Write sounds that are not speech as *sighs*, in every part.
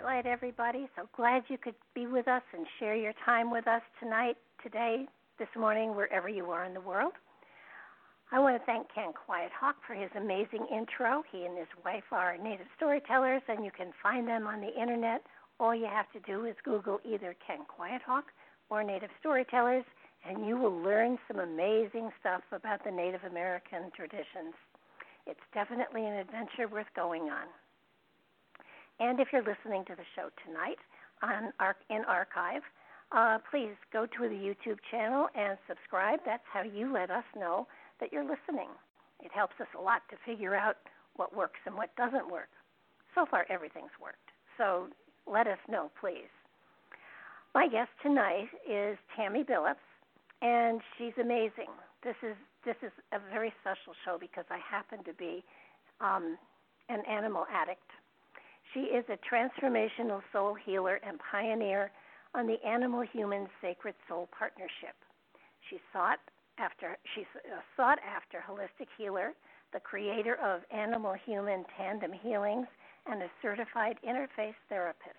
To everybody. So glad you could be with us and share your time with us tonight, today, this morning, wherever you are in the world. I want to thank Ken Quiet Hawk for his amazing intro. He and his wife are native storytellers, and you can find them on the internet. All you have to do is Google either Ken Quiet Hawk or Native Storytellers, and you will learn some amazing stuff about the Native American traditions. It's definitely an adventure worth going on. And if you're listening to the show tonight on in archive, uh, please go to the YouTube channel and subscribe. That's how you let us know that you're listening. It helps us a lot to figure out what works and what doesn't work. So far, everything's worked. So let us know, please. My guest tonight is Tammy Billups, and she's amazing. This is this is a very special show because I happen to be um, an animal addict she is a transformational soul healer and pioneer on the animal human sacred soul partnership. She sought after she's a uh, sought after holistic healer, the creator of animal human tandem healings, and a certified interface therapist.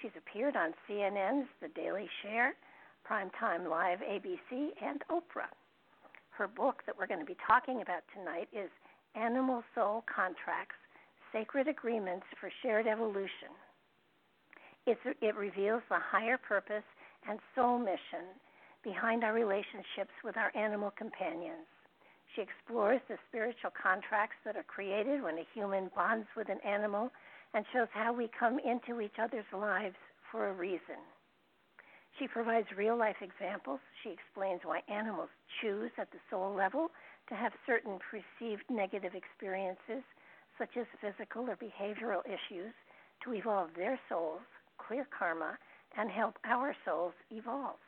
She's appeared on CNN's The Daily Share, Primetime Live ABC, and Oprah. Her book that we're going to be talking about tonight is Animal Soul Contracts sacred agreements for shared evolution. It's, it reveals the higher purpose and soul mission behind our relationships with our animal companions. She explores the spiritual contracts that are created when a human bonds with an animal and shows how we come into each other's lives for a reason. She provides real life examples. She explains why animals choose at the soul level to have certain perceived negative experiences such as physical or behavioral issues, to evolve their souls, clear karma, and help our souls evolve.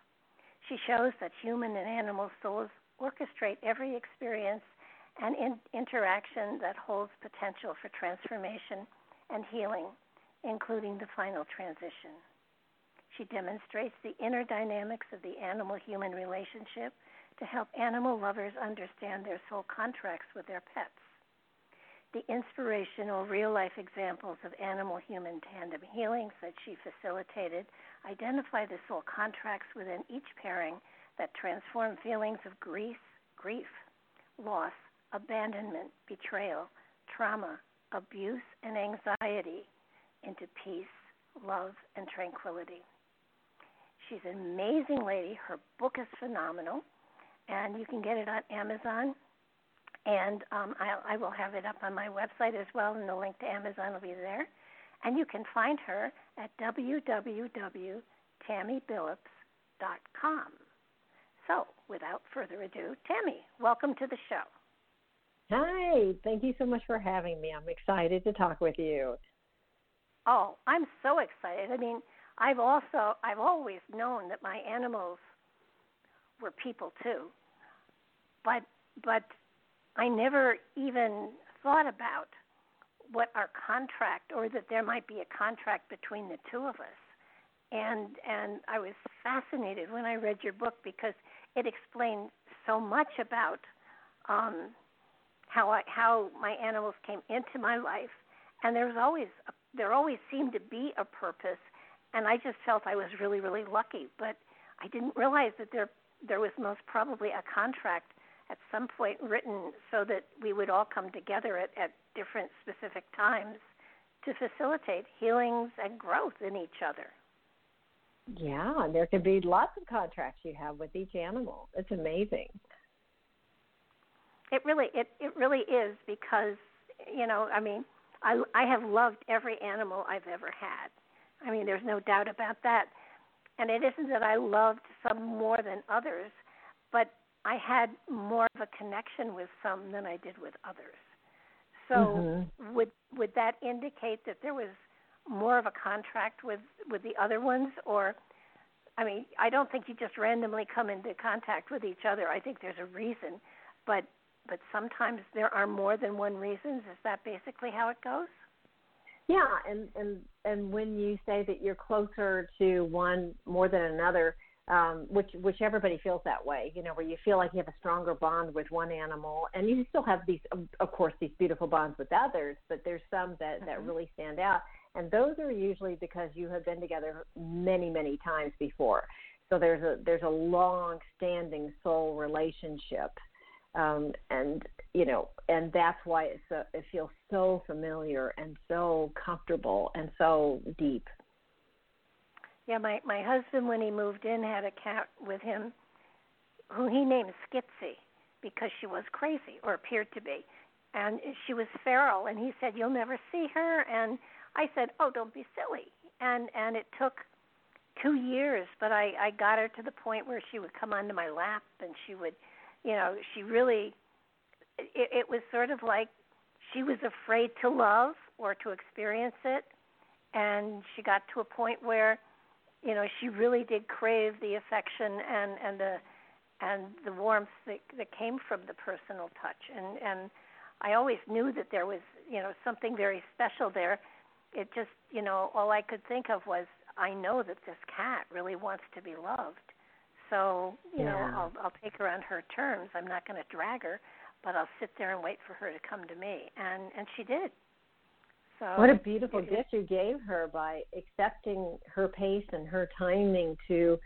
She shows that human and animal souls orchestrate every experience and in- interaction that holds potential for transformation and healing, including the final transition. She demonstrates the inner dynamics of the animal human relationship to help animal lovers understand their soul contracts with their pets the inspirational real life examples of animal human tandem healings that she facilitated identify the soul contracts within each pairing that transform feelings of grief, grief, loss, abandonment, betrayal, trauma, abuse, and anxiety into peace, love, and tranquility. She's an amazing lady. Her book is phenomenal, and you can get it on Amazon and um, I, I will have it up on my website as well, and the link to Amazon will be there. And you can find her at www.tammybillups.com. So, without further ado, Tammy, welcome to the show. Hi, thank you so much for having me. I'm excited to talk with you. Oh, I'm so excited. I mean, I've also I've always known that my animals were people too. But but I never even thought about what our contract or that there might be a contract between the two of us. And and I was fascinated when I read your book because it explained so much about um, how I how my animals came into my life, and there was always a, there always seemed to be a purpose, and I just felt I was really really lucky. But I didn't realize that there there was most probably a contract at some point written so that we would all come together at, at different specific times to facilitate healings and growth in each other. Yeah, and there could be lots of contracts you have with each animal. It's amazing. It really it it really is because you know, I mean, I I have loved every animal I've ever had. I mean, there's no doubt about that. And it isn't that I loved some more than others, but I had more of a connection with some than I did with others. So mm-hmm. would would that indicate that there was more of a contract with with the other ones or I mean, I don't think you just randomly come into contact with each other. I think there's a reason, but but sometimes there are more than one reasons. Is that basically how it goes? Yeah, and and and when you say that you're closer to one more than another, um, which which everybody feels that way, you know, where you feel like you have a stronger bond with one animal, and you still have these, of course, these beautiful bonds with others, but there's some that mm-hmm. that really stand out, and those are usually because you have been together many many times before. So there's a there's a long standing soul relationship, um, and you know, and that's why it's a, it feels so familiar and so comfortable and so deep. Yeah, my my husband when he moved in had a cat with him who he named Skitsy because she was crazy or appeared to be. And she was feral and he said you'll never see her and I said, "Oh, don't be silly." And and it took 2 years, but I I got her to the point where she would come onto my lap and she would, you know, she really it, it was sort of like she was afraid to love or to experience it and she got to a point where you know she really did crave the affection and and the and the warmth that that came from the personal touch. And and I always knew that there was you know something very special there. It just you know all I could think of was I know that this cat really wants to be loved. So you yeah. know I'll I'll take her on her terms. I'm not going to drag her but I'll sit there and wait for her to come to me. And and she did so what a beautiful gift you gave her by accepting her pace and her timing to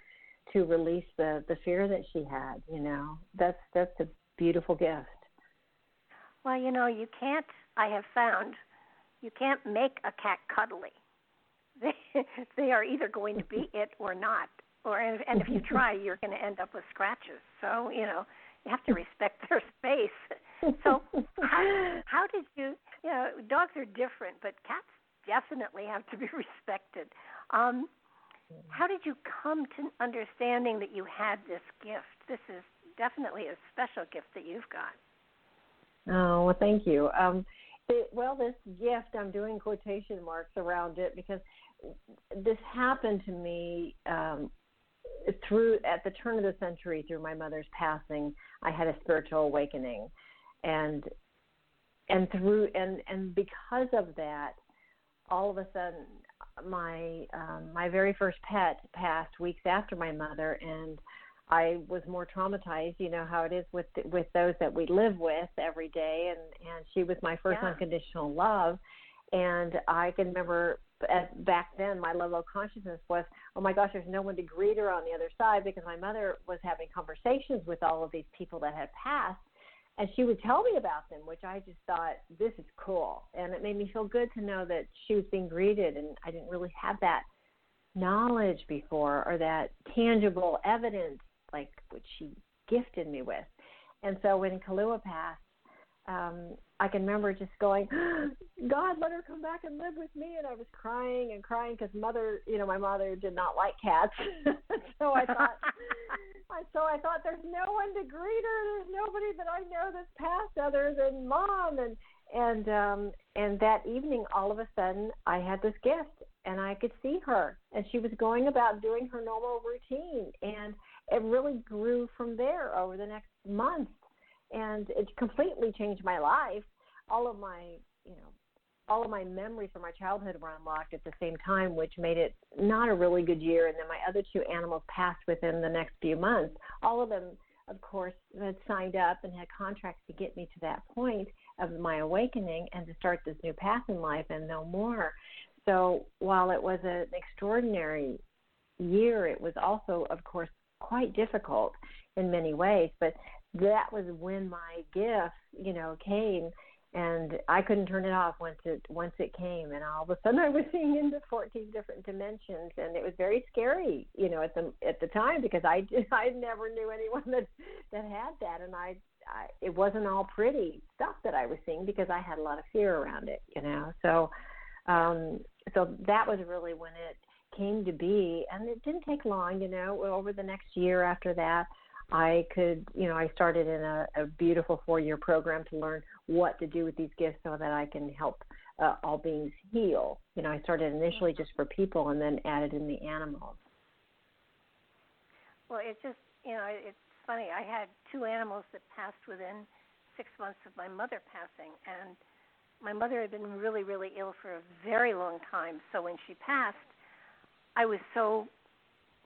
to release the the fear that she had. You know, that's that's a beautiful gift. Well, you know, you can't. I have found you can't make a cat cuddly. *laughs* They they are either going to be *laughs* it or not. Or and if you try, you're going to end up with scratches. So you know, you have to *laughs* respect their space. *laughs* So how, how did you? You know, dogs are different, but cats definitely have to be *laughs* respected. Um, how did you come to understanding that you had this gift? This is definitely a special gift that you've got. Oh well, thank you. Um, it, well, this gift, I'm doing quotation marks around it because this happened to me um, through at the turn of the century through my mother's passing i had a spiritual awakening and and through and and because of that all of a sudden my um my very first pet passed weeks after my mother and I was more traumatized, you know how it is with with those that we live with every day and and she was my first yeah. unconditional love and I can remember at, back then my level of consciousness was, oh my gosh, there's no one to greet her on the other side because my mother was having conversations with all of these people that had passed, and she would tell me about them, which I just thought this is cool, and it made me feel good to know that she was being greeted, and I didn't really have that knowledge before or that tangible evidence like which she gifted me with. And so when Kahlua passed, um, I can remember just going, *gasps* God, let her come back and live with me. And I was crying and crying because mother, you know, my mother did not like cats. *laughs* so I thought, so I thought, there's no one to greet her. There's nobody that I know that's passed other than mom. And and um and that evening, all of a sudden, I had this gift, and I could see her, and she was going about doing her normal routine, and it really grew from there over the next month and it completely changed my life. All of my, you know, all of my memories from my childhood were unlocked at the same time, which made it not a really good year. And then my other two animals passed within the next few months. All of them, of course, had signed up and had contracts to get me to that point of my awakening and to start this new path in life and no more. So while it was an extraordinary year, it was also, of course, quite difficult in many ways. But that was when my gift, you know, came and I couldn't turn it off once it once it came, and all of a sudden I was *laughs* seeing into 14 different dimensions, and it was very scary, you know, at the at the time because I *laughs* I never knew anyone that that had that, and I, I it wasn't all pretty stuff that I was seeing because I had a lot of fear around it, you know. So, um, so that was really when it came to be, and it didn't take long, you know. Over the next year after that, I could, you know, I started in a, a beautiful four year program to learn what to do with these gifts so that I can help uh, all beings heal. You know, I started initially just for people and then added in the animals. Well, it just, you know, it's funny. I had two animals that passed within six months of my mother passing, and my mother had been really, really ill for a very long time. So when she passed, I was so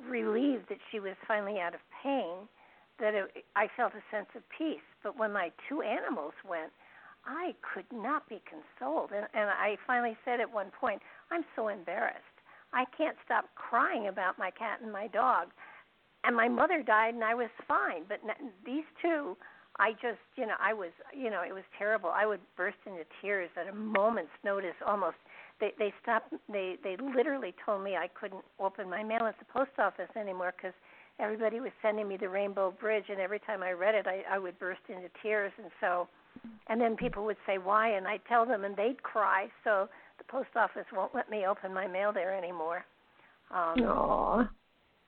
relieved that she was finally out of pain that it, I felt a sense of peace. But when my two animals went, I could not be consoled. And, and I finally said at one point, I'm so embarrassed. I can't stop crying about my cat and my dog. And my mother died, and I was fine. But these two, I just, you know, I was, you know, it was terrible. I would burst into tears at a moment's notice. Almost, they they stopped. They they literally told me I couldn't open my mail at the post office anymore because everybody was sending me the Rainbow Bridge, and every time I read it, I, I would burst into tears. And so, and then people would say why, and I'd tell them, and they'd cry. So the post office won't let me open my mail there anymore. Um, Aww.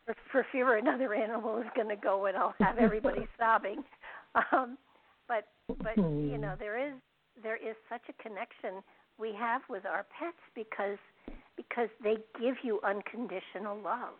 For, for fear another animal is going to go, and I'll have everybody *laughs* sobbing. Um, but but you know there is there is such a connection we have with our pets because because they give you unconditional love.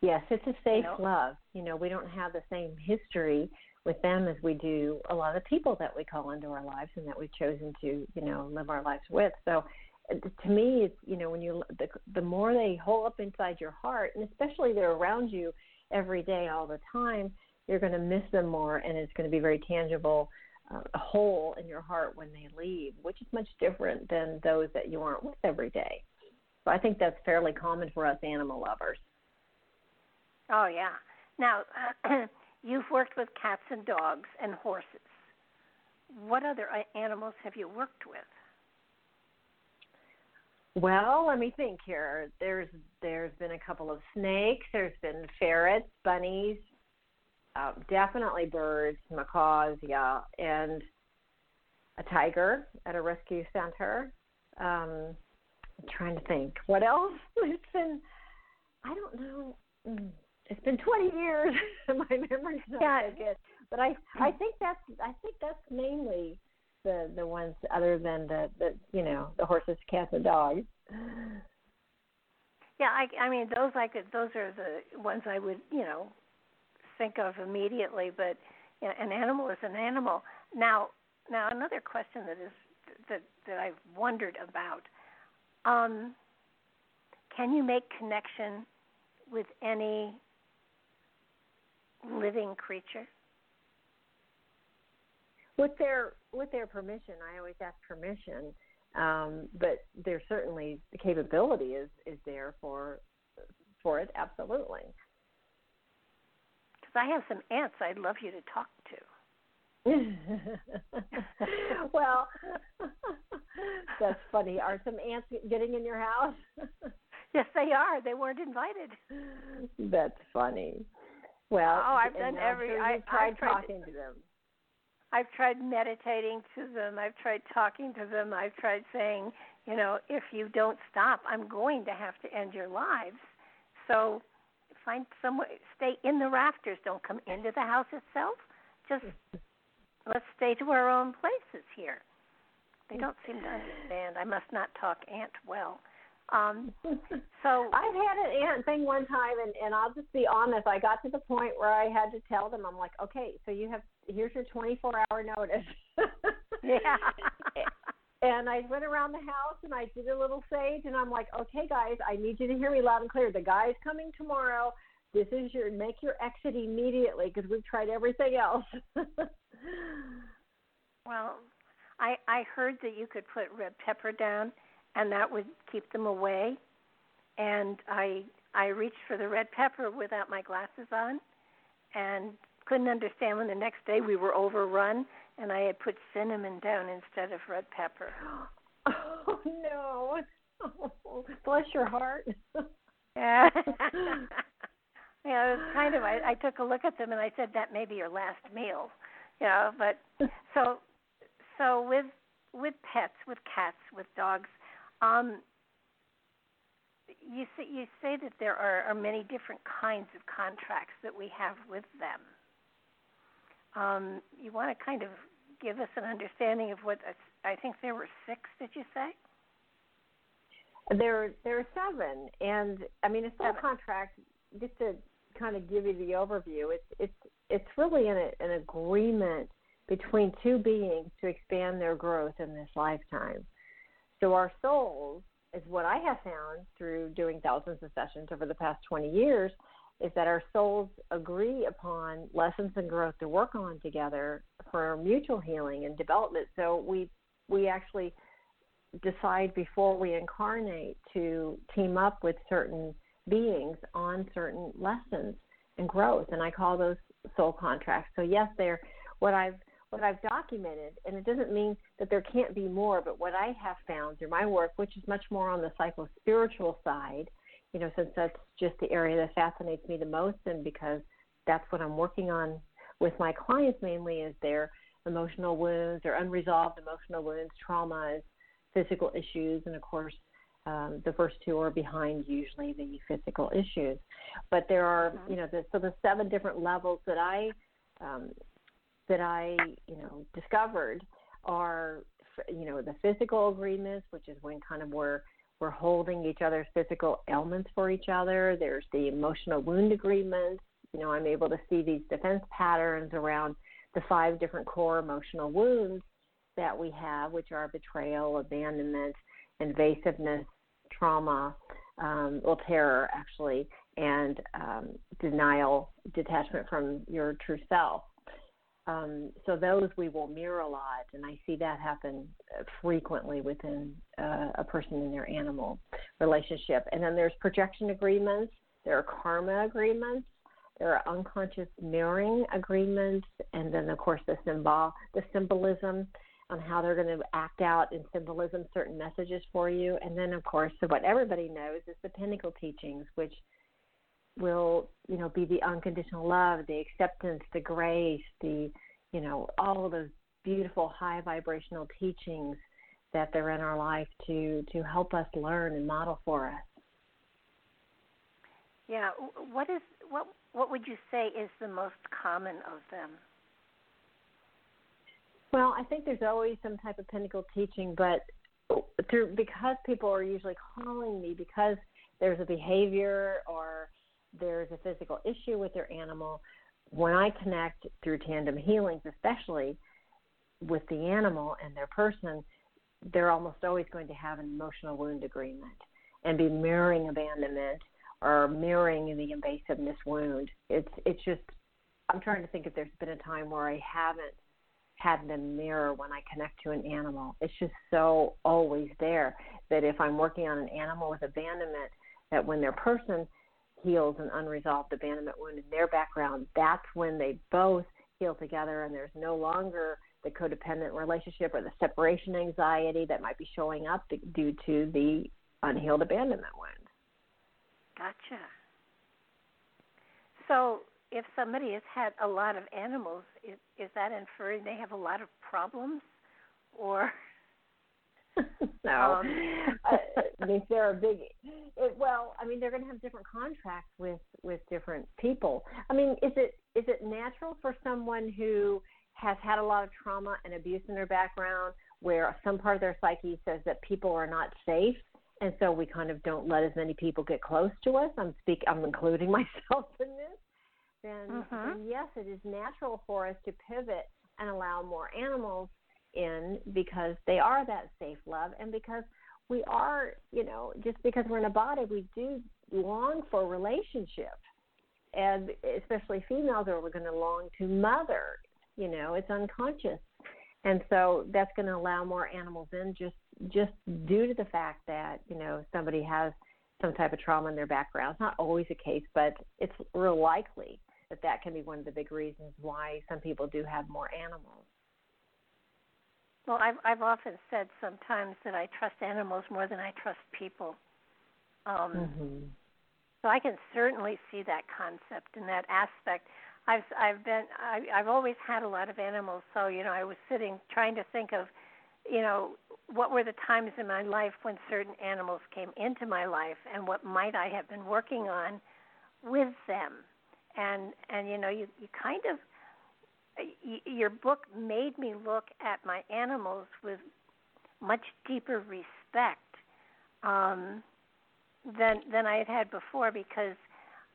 Yes, it's a safe you know? love. You know, we don't have the same history with them as we do a lot of the people that we call into our lives and that we've chosen to, you know, live our lives with. So uh, to me, it's, you know, when you the, the more they hole up inside your heart, and especially they're around you every day, all the time, you're going to miss them more, and it's going to be very tangible. Uh, a hole in your heart when they leave, which is much different than those that you aren't with every day. So I think that's fairly common for us animal lovers. Oh yeah. Now, *clears throat* you've worked with cats and dogs and horses. What other animals have you worked with? Well, let me think here. There's there's been a couple of snakes. There's been ferrets, bunnies, uh, definitely birds, macaws, yeah, and a tiger at a rescue center. Um, I'm trying to think. What else? *laughs* It's been I don't know. It's been 20 years. *laughs* My memory's not yeah. so good, but I I think that's I think that's mainly the the ones other than the the you know the horses, cats, and dogs. Yeah, I I mean those I could those are the ones I would you know think of immediately, but you know, an animal is an animal. Now now another question that is that that I've wondered about. Um, can you make connection with any living creature? With their with their permission, I always ask permission. Um, but there's certainly the capability is is there for for it. Absolutely. Because I have some ants I'd love you to talk to. *laughs* well, *laughs* that's funny. Are some ants getting in your house? *laughs* yes, they are. They weren't invited. That's funny. Well, oh, I've done every. Sure I tried I've tried talking to them. I've tried meditating to them. I've tried talking to them. I've tried saying, you know, if you don't stop, I'm going to have to end your lives. So find some way. Stay in the rafters. Don't come into the house itself. Just *laughs* let's stay to our own places here. They don't seem to *sighs* understand. I must not talk ant well. Um, so I've had an ant thing one time, and and I'll just be honest. I got to the point where I had to tell them, I'm like, okay, so you have here's your 24 hour notice. *laughs* yeah. *laughs* and I went around the house and I did a little sage, and I'm like, okay, guys, I need you to hear me loud and clear. The guy's coming tomorrow. This is your make your exit immediately because we've tried everything else. *laughs* well, I I heard that you could put red pepper down, and that would keep them away. And I I reached for the red pepper without my glasses on, and couldn't understand when the next day we were overrun and I had put cinnamon down instead of red pepper. Oh no! Oh, *laughs* bless your heart. *laughs* yeah. yeah, it was kind of. I, I took a look at them and I said that may be your last meal. You know, but *laughs* so so with with pets, with cats, with dogs, um, you say you say that there are, are many different kinds of contracts that we have with them. Um, you want to kind of give us an understanding of what I think there were six. Did you say? There, there are seven, and I mean a soul contract. Just to kind of give you the overview, it's it's it's really an an agreement between two beings to expand their growth in this lifetime. So our souls is what I have found through doing thousands of sessions over the past 20 years is that our souls agree upon lessons and growth to work on together for mutual healing and development. So we we actually decide before we incarnate to team up with certain beings on certain lessons and growth and I call those soul contracts. So yes, they're what I've what I've documented and it doesn't mean that there can't be more, but what I have found through my work, which is much more on the psycho spiritual side, you know, since that's just the area that fascinates me the most, and because that's what I'm working on with my clients mainly is their emotional wounds or unresolved emotional wounds, traumas, physical issues, and of course, um, the first two are behind usually the physical issues. But there are, mm-hmm. you know, the, so the seven different levels that I um, that I, you know, discovered are, you know, the physical agreements, which is when kind of where we're holding each other's physical ailments for each other. There's the emotional wound agreements. You know, I'm able to see these defense patterns around the five different core emotional wounds that we have, which are betrayal, abandonment, invasiveness, trauma, um, well, terror actually, and um, denial, detachment from your true self. Um, so those we will mirror a lot, and I see that happen uh, frequently within uh, a person in their animal relationship. And then there's projection agreements, there are karma agreements, there are unconscious mirroring agreements, and then of course the symbol, the symbolism on how they're going to act out in symbolism certain messages for you. And then of course, so what everybody knows is the pinnacle teachings, which will you know be the unconditional love the acceptance the grace the you know all of those beautiful high vibrational teachings that they're in our life to to help us learn and model for us. Yeah what is what what would you say is the most common of them? Well i think there's always some type of pinnacle teaching but through because people are usually calling me because there's a behavior or there's a physical issue with their animal, when I connect through tandem healings, especially with the animal and their person, they're almost always going to have an emotional wound agreement and be mirroring abandonment or mirroring the invasiveness wound. It's it's just I'm trying to think if there's been a time where I haven't had them mirror when I connect to an animal. It's just so always there that if I'm working on an animal with abandonment, that when their person heals an unresolved abandonment wound in their background, that's when they both heal together and there's no longer the codependent relationship or the separation anxiety that might be showing up due to the unhealed abandonment wound. Gotcha. So, if somebody has had a lot of animals, is, is that inferring they have a lot of problems, or *laughs* no, um, uh, *laughs* I mean they're a big. It, well, I mean they're going to have different contracts with with different people. I mean, is it is it natural for someone who has had a lot of trauma and abuse in their background, where some part of their psyche says that people are not safe, and so we kind of don't let as many people get close to us. I'm speak. I'm including *laughs* myself in this. Then, mm-hmm. then yes, it is natural for us to pivot and allow more animals in because they are that safe love and because we are, you know, just because we're in a body, we do long for relationship. And especially females are going to long to mother, you know, it's unconscious. And so that's going to allow more animals in just just due to the fact that, you know, somebody has some type of trauma in their background. It's not always the case, but it's real likely that that can be one of the big reasons why some people do have more animals. Well, I've I've often said sometimes that I trust animals more than I trust people. Um, mm-hmm. So I can certainly see that concept and that aspect. I've I've been I, I've always had a lot of animals, so you know I was sitting trying to think of, you know, what were the times in my life when certain animals came into my life, and what might I have been working on with them, and and you know you you kind of your book made me look at my animals with much deeper respect um, than than I had had before because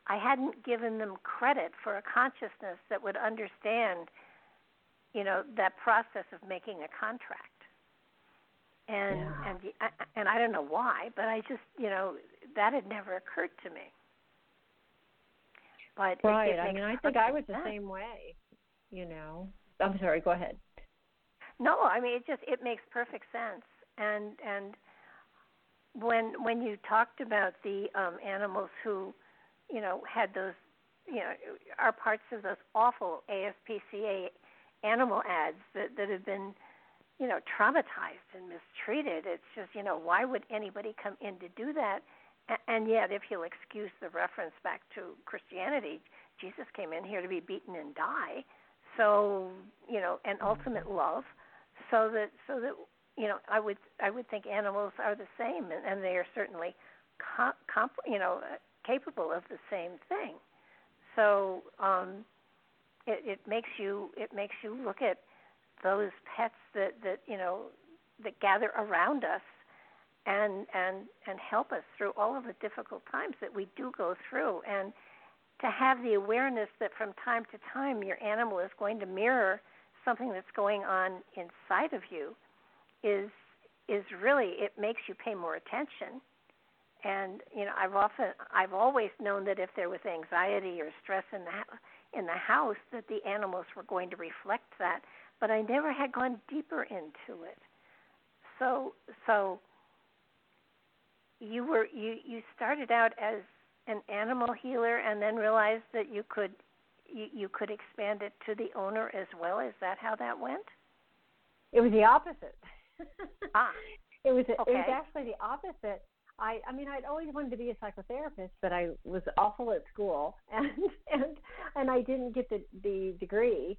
I hadn't given them credit for a consciousness that would understand, you know, that process of making a contract. And yeah. and and I don't know why, but I just you know that had never occurred to me. But right, I mean, I think I was the same way you know. I'm sorry, go ahead. No, I mean it just it makes perfect sense. And and when when you talked about the um animals who, you know, had those you know, are parts of those awful ASPCA animal ads that that have been, you know, traumatized and mistreated. It's just, you know, why would anybody come in to do that? And yet, if you'll excuse the reference back to Christianity, Jesus came in here to be beaten and die so you know, and ultimate love, so that so that you know, I would I would think animals are the same, and, and they are certainly, comp, comp, you know, capable of the same thing. So um, it, it makes you it makes you look at those pets that that you know that gather around us and and and help us through all of the difficult times that we do go through and to have the awareness that from time to time your animal is going to mirror something that's going on inside of you is is really it makes you pay more attention. And you know i've often i've always known that if there was anxiety or stress in the in the house that the animals were going to reflect that but i never had gone deeper into it. So so you were you you started out as an animal healer and then realized that you could you, you could expand it to the owner as well. Is that how that went? It was the opposite. ah, *laughs* it was okay. it was actually the opposite. I I mean I'd always wanted to be a psychotherapist, but I was awful at school *laughs* and and and I didn't get the the degree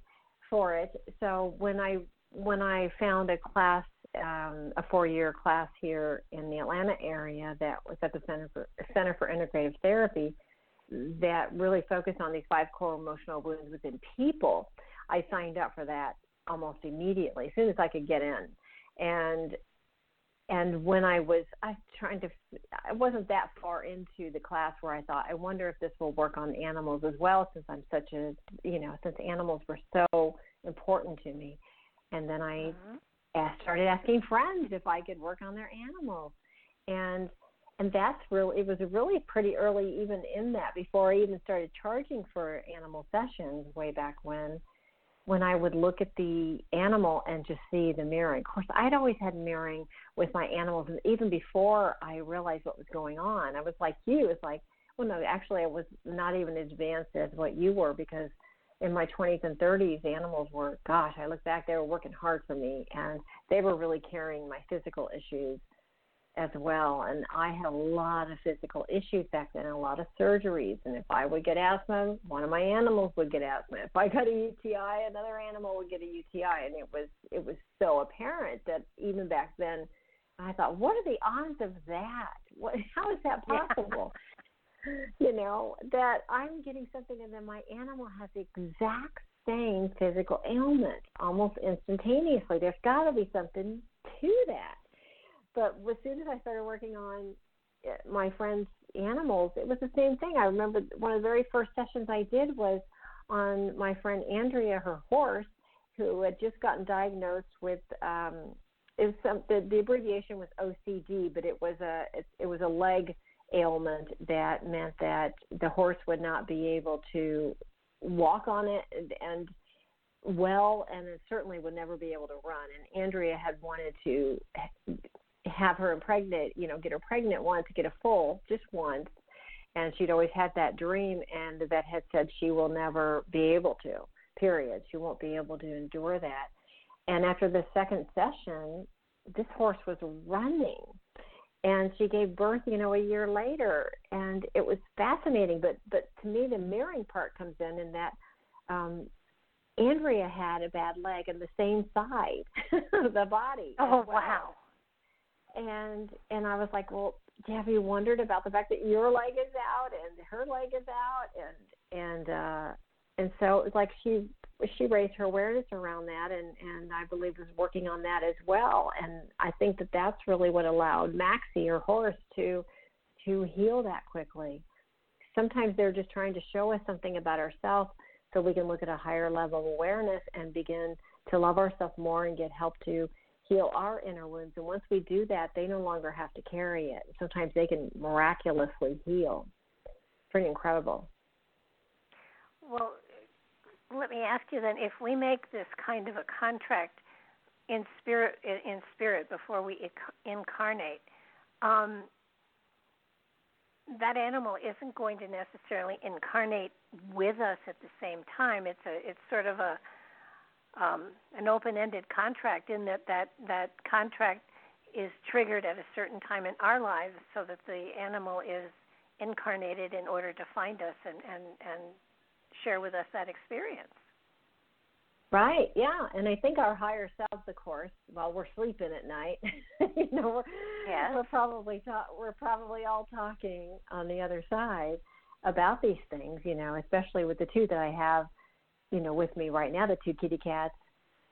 for it. So when I when I found a class um, a four-year class here in the Atlanta area that was at the Center for Center for Integrative Therapy that really focused on these five core emotional wounds within people. I signed up for that almost immediately as soon as I could get in, and and when I was I trying to I wasn't that far into the class where I thought I wonder if this will work on animals as well since I'm such a you know since animals were so important to me. And then I mm-hmm started asking friends if I could work on their animals, and and that's really it was really pretty early even in that before I even started charging for animal sessions way back when when I would look at the animal and just see the mirroring. Of course, I'd always had mirroring with my animals, and even before I realized what was going on, I was like you. It's like, well, no, actually, I was not even as advanced as what you were because in my 20s and 30s, animals were, gosh, I look back, they were working hard for me, and they were really carrying my physical issues as well. And I had a lot of physical issues back then, a lot of surgeries. And if I would get asthma, one of my animals would get asthma. If I got a UTI, another animal would get a UTI. And it was it was so apparent that even back then, I thought, what are the odds of that? What, *laughs* how is that possible? *laughs* You know, that I'm getting something and then my animal has the exact same physical ailment almost instantaneously. There's got to be something to that. But as soon as I started working on eh, my friend's animals, it was the same thing. I remember one of the very first sessions I did was on my friend Andrea, her horse, who had just gotten diagnosed with um, it some the, the abbreviation was OCD, but it was a it, it was a leg ailment that meant that the horse would not be able to walk on it and, well, and it certainly would never be able to run. And Andrea had wanted to have her impregnate, you know, get her pregnant once, get a full, just once. And she'd always had that dream, and the vet had said she will never be able to, period. She won't be able to endure that. And after the second session, this horse was running. And she gave birth, you know, a year later, and it was fascinating. But but to me, the mirroring part comes in in that um, Andrea had a bad leg in the same side *laughs* of the body. Oh well. wow! And and I was like, well, have you wondered about the fact that your leg is out and her leg is out and and uh and so it was like she she raised her awareness around that and and I believe was working on that as well and I think that that's really what allowed Maxie or Horace to to heal that quickly. Sometimes they're just trying to show us something about ourselves so we can look at a higher level of awareness and begin to love ourselves more and get help to heal our inner wounds. And once we do that, they no longer have to carry it. Sometimes they can miraculously heal. Pretty incredible. Well, let me ask you then: if we make this kind of a contract in spirit, in spirit before we incarnate, um, that animal isn't going to necessarily incarnate with us at the same time. It's a it's sort of a um, an open-ended contract in that that that contract is triggered at a certain time in our lives, so that the animal is incarnated in order to find us and and and share with us that experience. Right. Yeah. And I think our higher selves, of course, while we're sleeping at night, *laughs* you know, we're yes. we're probably ta- we're probably all talking on the other side about these things. You know, especially with the two that I have, you know, with me right now, the two kitty cats.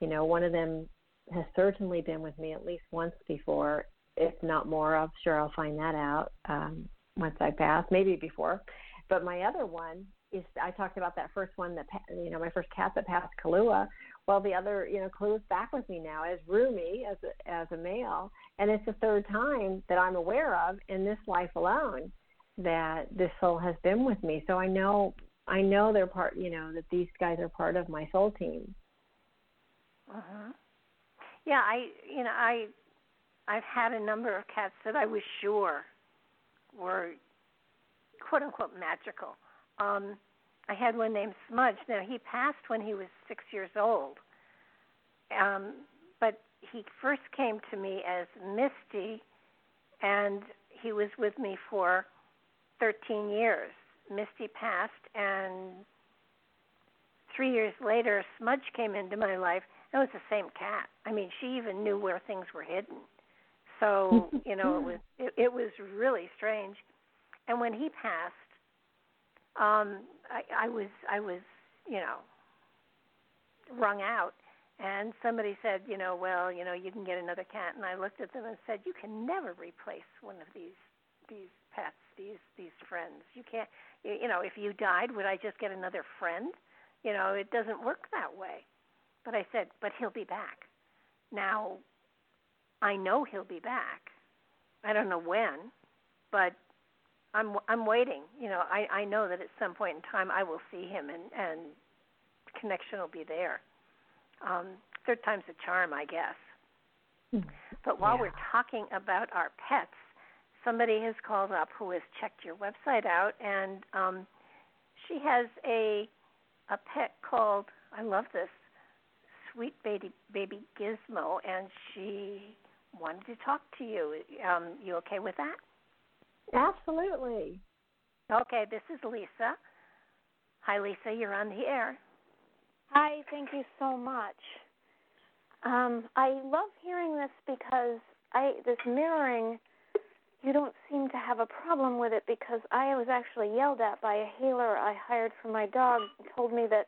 You know, one of them has certainly been with me at least once before, if not more. I'm sure I'll find that out um, once I pass, maybe before. But my other one is I talked about that first one that you know my first cat that passed Kahlua. Well, the other you know Kahlua's back with me now as Rumi as a, as a male, and it's the third time that I'm aware of in this life alone that this soul has been with me. So I know I know they're part you know that these guys are part of my soul team. Uh-huh. Yeah, I you know I I've had a number of cats that I was sure were quote unquote magical um, I had one named Smudge. Now he passed when he was six years old, um, but he first came to me as Misty, and he was with me for 13 years. Misty passed, and three years later, Smudge came into my life. It was the same cat. I mean, she even knew where things were hidden. So *laughs* you know, it was it, it was really strange. And when he passed, um, I, I was I was you know wrung out, and somebody said, you know, well, you know, you can get another cat, and I looked at them and said, you can never replace one of these these pets, these these friends. You can't, you, you know, if you died, would I just get another friend? You know, it doesn't work that way. But I said, but he'll be back. Now, I know he'll be back. I don't know when, but I'm I'm waiting. You know, I I know that at some point in time I will see him and and connection will be there. Um, third time's a charm, I guess. But while yeah. we're talking about our pets, somebody has called up who has checked your website out, and um, she has a a pet called I love this sweet baby baby Gizmo, and she wanted to talk to you. Um, you okay with that? Absolutely. Okay, this is Lisa. Hi, Lisa. You're on the air. Hi. Thank you so much. Um, I love hearing this because I this mirroring. You don't seem to have a problem with it because I was actually yelled at by a healer I hired for my dog. Told me that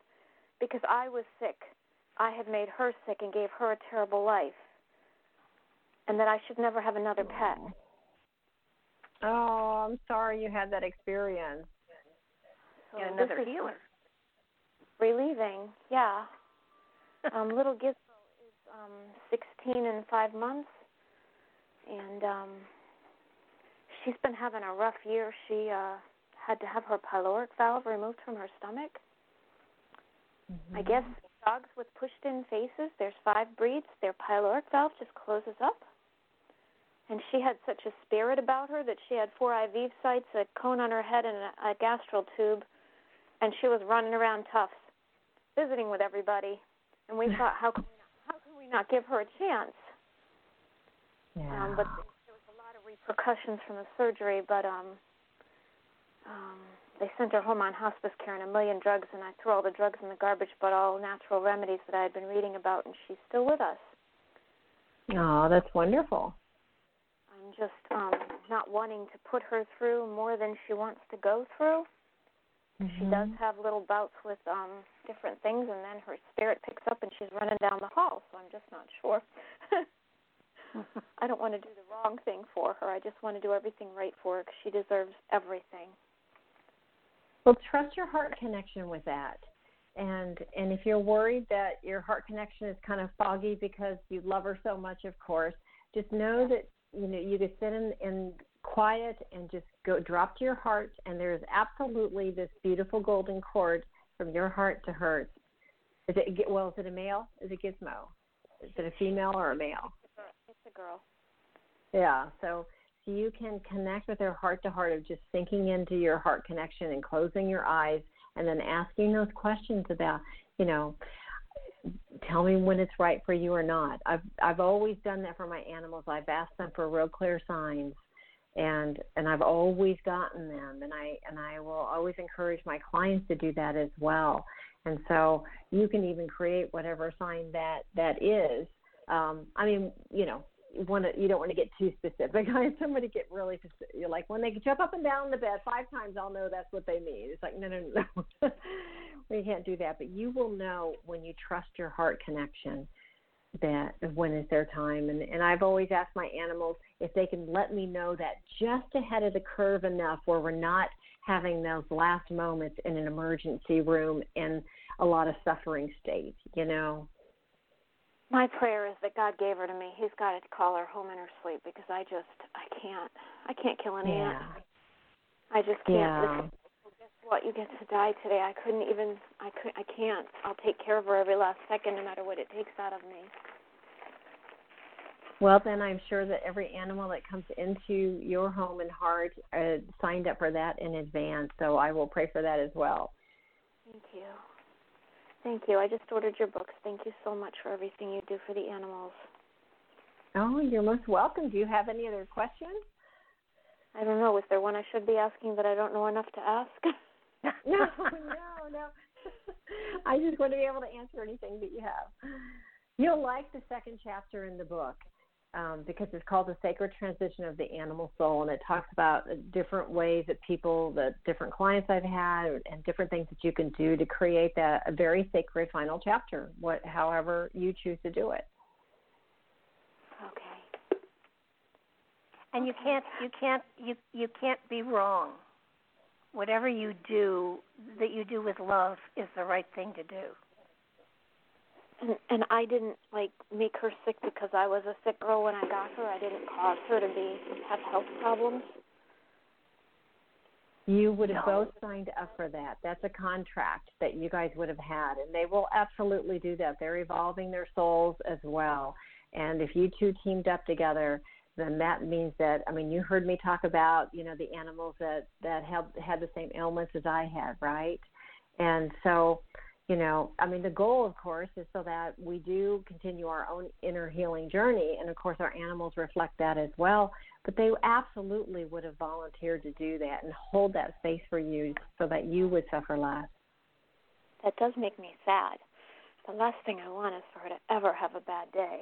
because I was sick, I had made her sick and gave her a terrible life, and that I should never have another pet. Oh, I'm sorry you had that experience. So another healer. Relieving, yeah. um, little Gizmo is um, 16 and five months, and um, she's been having a rough year. She uh, had to have her pyloric valve removed from her stomach. Mm-hmm. I guess dogs with pushed-in faces. There's five breeds. Their pyloric valve just closes up. And she had such a spirit about her that she had four IV sites, a cone on her head, and a, a gastral tube, and she was running around Tufts, visiting with everybody. And we *laughs* thought, how can we not, how can we not give her a chance? Yeah. Um, but there was a lot of repercussions from the surgery. But um, um, they sent her home on hospice care and a million drugs, and I threw all the drugs in the garbage, but all natural remedies that I had been reading about, and she's still with us. Oh, that's wonderful. Just um, not wanting to put her through more than she wants to go through. Mm-hmm. She does have little bouts with um, different things, and then her spirit picks up and she's running down the hall. So I'm just not sure. *laughs* I don't want to do the wrong thing for her. I just want to do everything right for her because she deserves everything. Well, trust your heart connection with that. And and if you're worried that your heart connection is kind of foggy because you love her so much, of course, just know that you know you can sit in, in quiet and just go drop to your heart, and there's absolutely this beautiful golden cord from your heart to hers. Is it well? Is it a male? Is it Gizmo? Is it a female or a male? It's a girl. Yeah. So so you can connect with her heart to heart of just sinking into your heart connection and closing your eyes and then asking those questions about, you know, tell me when it's right for you or not. I've I've always done that for my animals. I've asked them for real clear signs and and I've always gotten them and I and I will always encourage my clients to do that as well. And so you can even create whatever sign that that is. Um, I mean, you know, want to you don't want to get too specific. I have somebody get really. You're like when they jump up and down the bed five times, I'll know that's what they mean. It's like no, no, no, no. *laughs* we can't do that. But you will know when you trust your heart connection that when is their time. And and I've always asked my animals if they can let me know that just ahead of the curve enough where we're not having those last moments in an emergency room in a lot of suffering state. You know. My prayer is that God gave her to me. He's got to call her home in her sleep because I just I can't I can't kill an yeah. ant. I just can't. Yeah. Guess what? You get to die today. I couldn't even. I could. I can't. I'll take care of her every last second, no matter what it takes out of me. Well, then I'm sure that every animal that comes into your home and heart uh, signed up for that in advance. So I will pray for that as well. Thank you. Thank you. I just ordered your books. Thank you so much for everything you do for the animals. Oh, you're most welcome. Do you have any other questions? I don't know. Is there one I should be asking that I don't know enough to ask? *laughs* *laughs* no, no, no. *laughs* I just want to be able to answer anything that you have. You'll like the second chapter in the book um, because it's called The Sacred Transition of the Animal Soul, and it talks about different ways that people, the different clients I've had, and different things that you can do to create that a very sacred final chapter, what, however you choose to do it. Okay. And you can't you can't you you can't be wrong. Whatever you do that you do with love is the right thing to do. And and I didn't like make her sick because I was a sick girl when I got her. I didn't cause her to be have health problems. You would have No. both signed up for that. That's a contract that you guys would have had, and they will absolutely do that. They're evolving their souls as well. And if you two teamed up together, then that means that I mean, you heard me talk about you know the animals that that had had the same ailments as I had, right? And so, you know, I mean, the goal, of course, is so that we do continue our own inner healing journey, and of course, our animals reflect that as well. But they absolutely would have volunteered to do that and hold that space for you, so that you would suffer less. That does make me sad. The last thing I want is for her to ever have a bad day.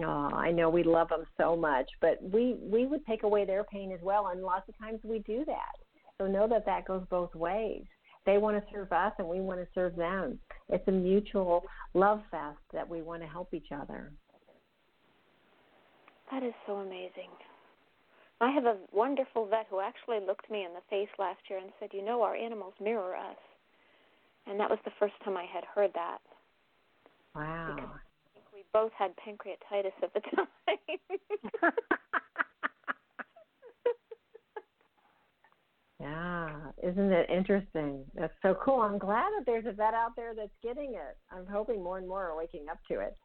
Oh, I know we love them so much, but we we would take away their pain as well, and lots of times we do that. So know that that goes both ways. They want to serve us, and we want to serve them. It's a mutual love fest that we want to help each other. That is so amazing. I have a wonderful vet who actually looked me in the face last year and said, "You know, our animals mirror us." And that was the first time I had heard that. Wow. I think we both had pancreatitis at the *laughs* time. *laughs* yeah, isn't it interesting? That's so cool. I'm glad that there's a vet out there that's getting it. I'm hoping more and more are waking up to it.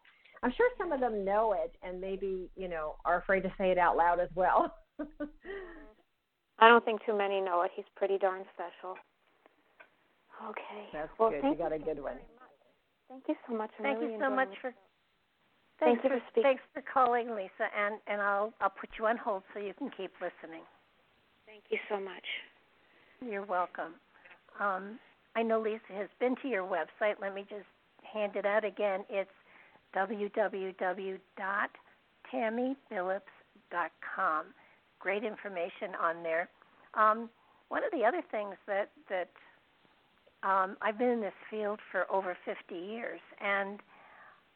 I'm sure some of them know it and maybe, you know, are afraid to say it out loud as well. *laughs* I don't think too many know it. He's pretty darn special. Okay. That's well, good. Thank you got a good one. Thank you so much. I'm Thank really you so much for Thank thanks you for, for speaking. thanks for calling, Lisa, and and I'll I'll put you on hold so you can keep listening. Thank you so much. You're welcome. Um, I know Lisa has been to your website. Let me just hand it out again. It's www.tammybillups.com. Great information on there. Um, one of the other things that that um, I've been in this field for over 50 years, and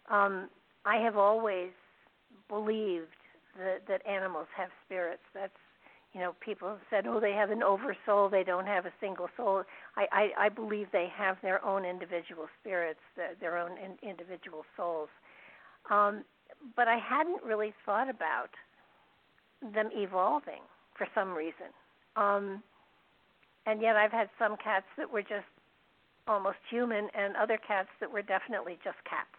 um, I have always believed that, that animals have spirits. That's you know, people have said, "Oh, they have an oversoul; they don't have a single soul." I, I, I believe they have their own individual spirits, their, their own in, individual souls. Um, but I hadn't really thought about them evolving for some reason. Um, and yet, I've had some cats that were just almost human, and other cats that were definitely just cats.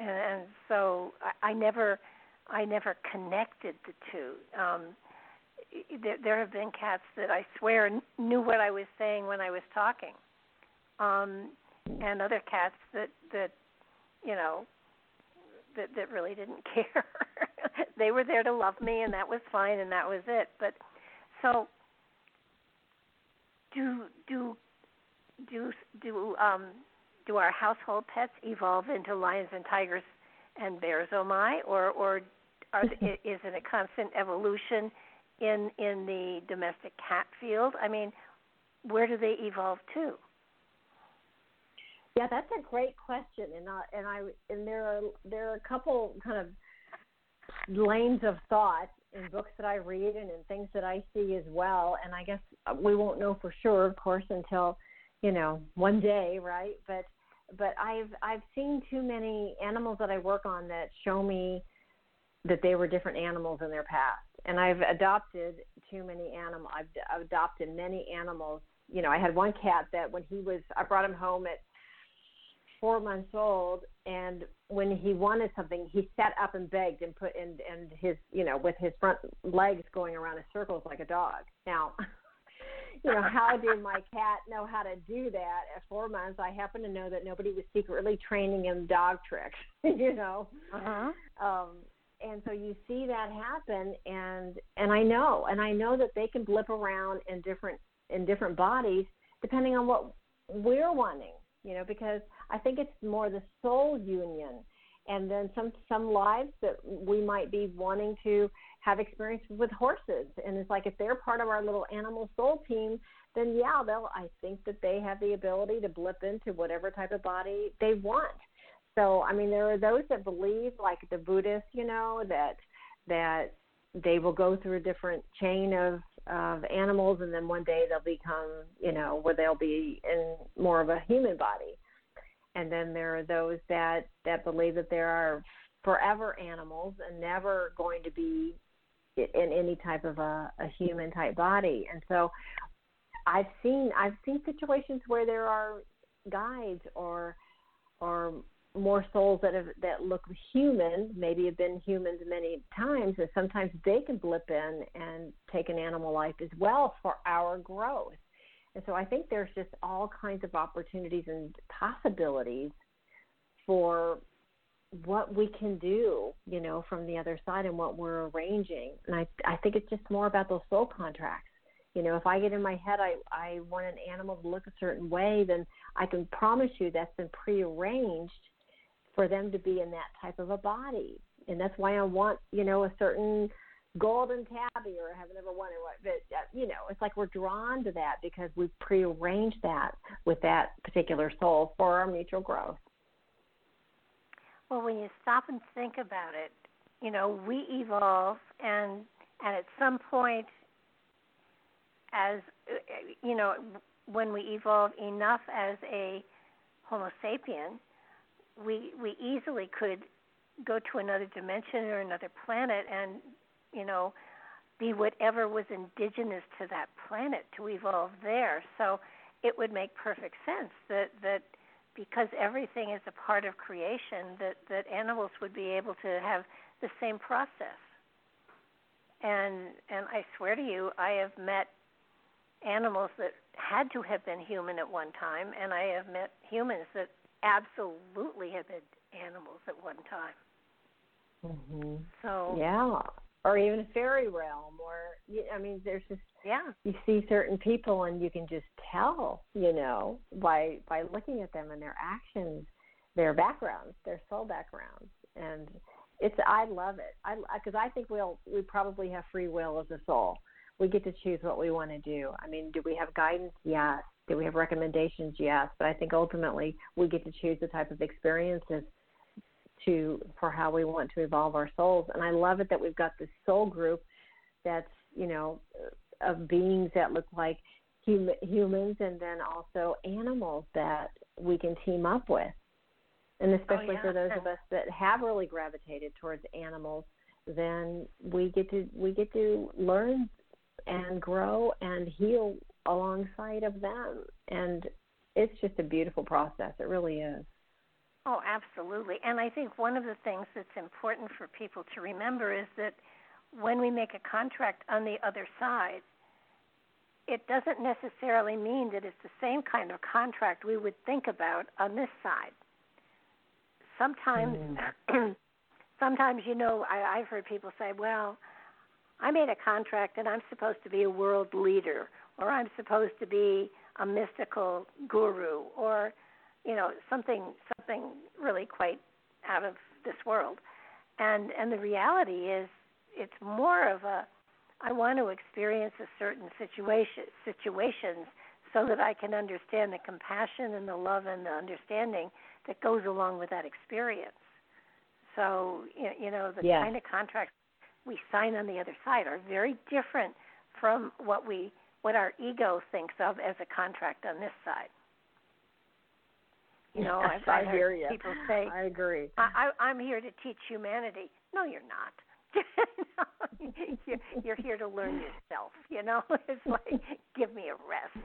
And, and so I, I never, I never connected the two. Um, there, there have been cats that I swear knew what I was saying when I was talking, um, and other cats that that you know that that really didn't *laughs* care. they were there to love me, and that was fine, and that was it. But so do do do do um do our household pets evolve into lions and tigers and bears oh my or or are, *laughs* is it a constant evolution in in the domestic cat field? I mean, where do they evolve to? Yeah, that's a great question, and I, and I and there are there are a couple kind of lanes of thought in books that I read and in things that I see as well. And I guess we won't know for sure, of course, until you know one day, right? But but I've I've seen too many animals that I work on that show me that they were different animals in their past and I've adopted too many animals. I've, I've adopted many animals. You know, I had one cat that when he was, I brought him home at four months old, and when he wanted something, he sat up and begged and put in and his, you know, with his front legs going around in circles like a dog. Now, *laughs* you know, how did my *laughs* cat know how to do that at four months? I happen to know that nobody was secretly training him dog tricks. *laughs* you know. Uh-huh. Um, and so you see that happen and and I know and I know that they can blip around in different in different bodies depending on what we're wanting you know because I think it's more the soul union and then some some lives that we might be wanting to have experience with horses. And it's like if they're part of our little animal soul team then yeah they'll I think that they have the ability to blip into whatever type of body they want so, I mean, there are those that believe, like the Buddhists, you know, that that they will go through a different chain of of animals, and then one day they'll become, you know, where they'll be in more of a human body. And then there are those that that believe that there are forever animals and never going to be in any type of a, a human type body. And so, I've seen I've seen situations where there are guides or or more souls that have that look human, maybe have been humans many times, and sometimes they can blip in and take an animal life as well for our growth. And so I think there's just all kinds of opportunities and possibilities for what we can do, you know, from the other side and what we're arranging. And I I think it's just more about those soul contracts. You know, if I get in my head I I want an animal to look a certain way, then I can promise you that's been prearranged for them to be in that type of a body. And that's why I want, you know, a certain golden tabby or I have never wanted one. But, uh, you know, it's like we're drawn to that because we've prearranged that with that particular soul for our mutual growth. Well, when you stop and think about it, you know, we evolve and and at some point as uh, you know, when we evolve enough as a homo sapien, we we easily could go to another dimension or another planet and you know be whatever was indigenous to that planet to evolve there. So it would make perfect sense that that because everything is a part of creation that that animals would be able to have the same process. And and I swear to you I have met animals that had to have been human at one time and I have met humans that absolutely have been animals at one time Mm-hmm. so yeah, or even a fairy realm, or I mean, there's just yeah you see certain people and you can just tell, you know, by by looking at them and their actions, their backgrounds, their soul backgrounds, and it's I love it. I because I think we'll we probably have free will as a soul. We get to choose what we want to do. I mean, do we have guidance? Yes. Do we have recommendations? Yes. But I think ultimately we get to choose the type of experiences to for how we want to evolve our souls. And I love it that we've got this soul group that's you know of beings that look like hum- humans and then also animals that we can team up with. And oh, especially oh, yeah. for those of us that have really gravitated towards animals, then we get to we get to learn and grow and heal alongside of them. And it's just a beautiful process. It really is. Oh, absolutely. And I think one of the things that's important for people to remember is that when we make a contract on the other side, it doesn't necessarily mean that it's the same kind of contract we would think about on this side. Sometimes, mm. *clears throat* sometimes you know, I, I've heard people say, "Well, I made a contract and I'm supposed to be a world leader, or I'm supposed to be a mystical guru, or you know something something really quite out of this world and and the reality is it's more of a I want to experience a certain situation situations so that I can understand the compassion and the love and the understanding that goes along with that experience. So you know the yes. kind of contracts we sign on the other side are very different from what we what our ego thinks of as a contract on this side. You know, yes, I've, *laughs* I've I hear you. people say, "I agree." I, I, I'm here to teach humanity. No, you're not. *laughs* you're, you're here to learn yourself. You know, *laughs* it's like give me a rest.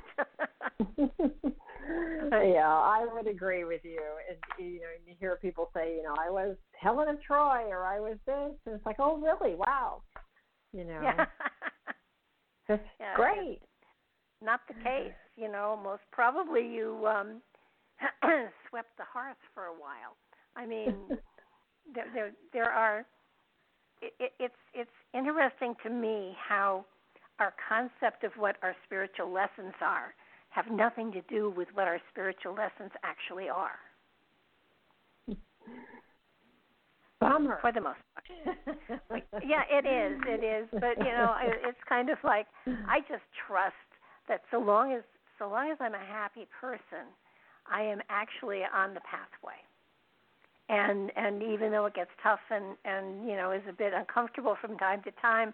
yeah, I would agree with you. And you know, you hear people say, you know, I was Helen of Troy, or I was this, and it's like, oh, really? Wow. You know, yeah. that's yeah, great. Not the case. You know, most probably you um *clears throat* swept the hearth for a while. I mean, *laughs* there there there are. It, it, it's it's interesting to me how our concept of what our spiritual lessons are have nothing to do with what our spiritual lessons actually are. *laughs* Bummer. For the most part. *laughs* yeah, it is. It is. But you know, it's kind of like I just trust that so long as so long as I'm a happy person, I am actually on the pathway. And and even though it gets tough and and you know is a bit uncomfortable from time to time,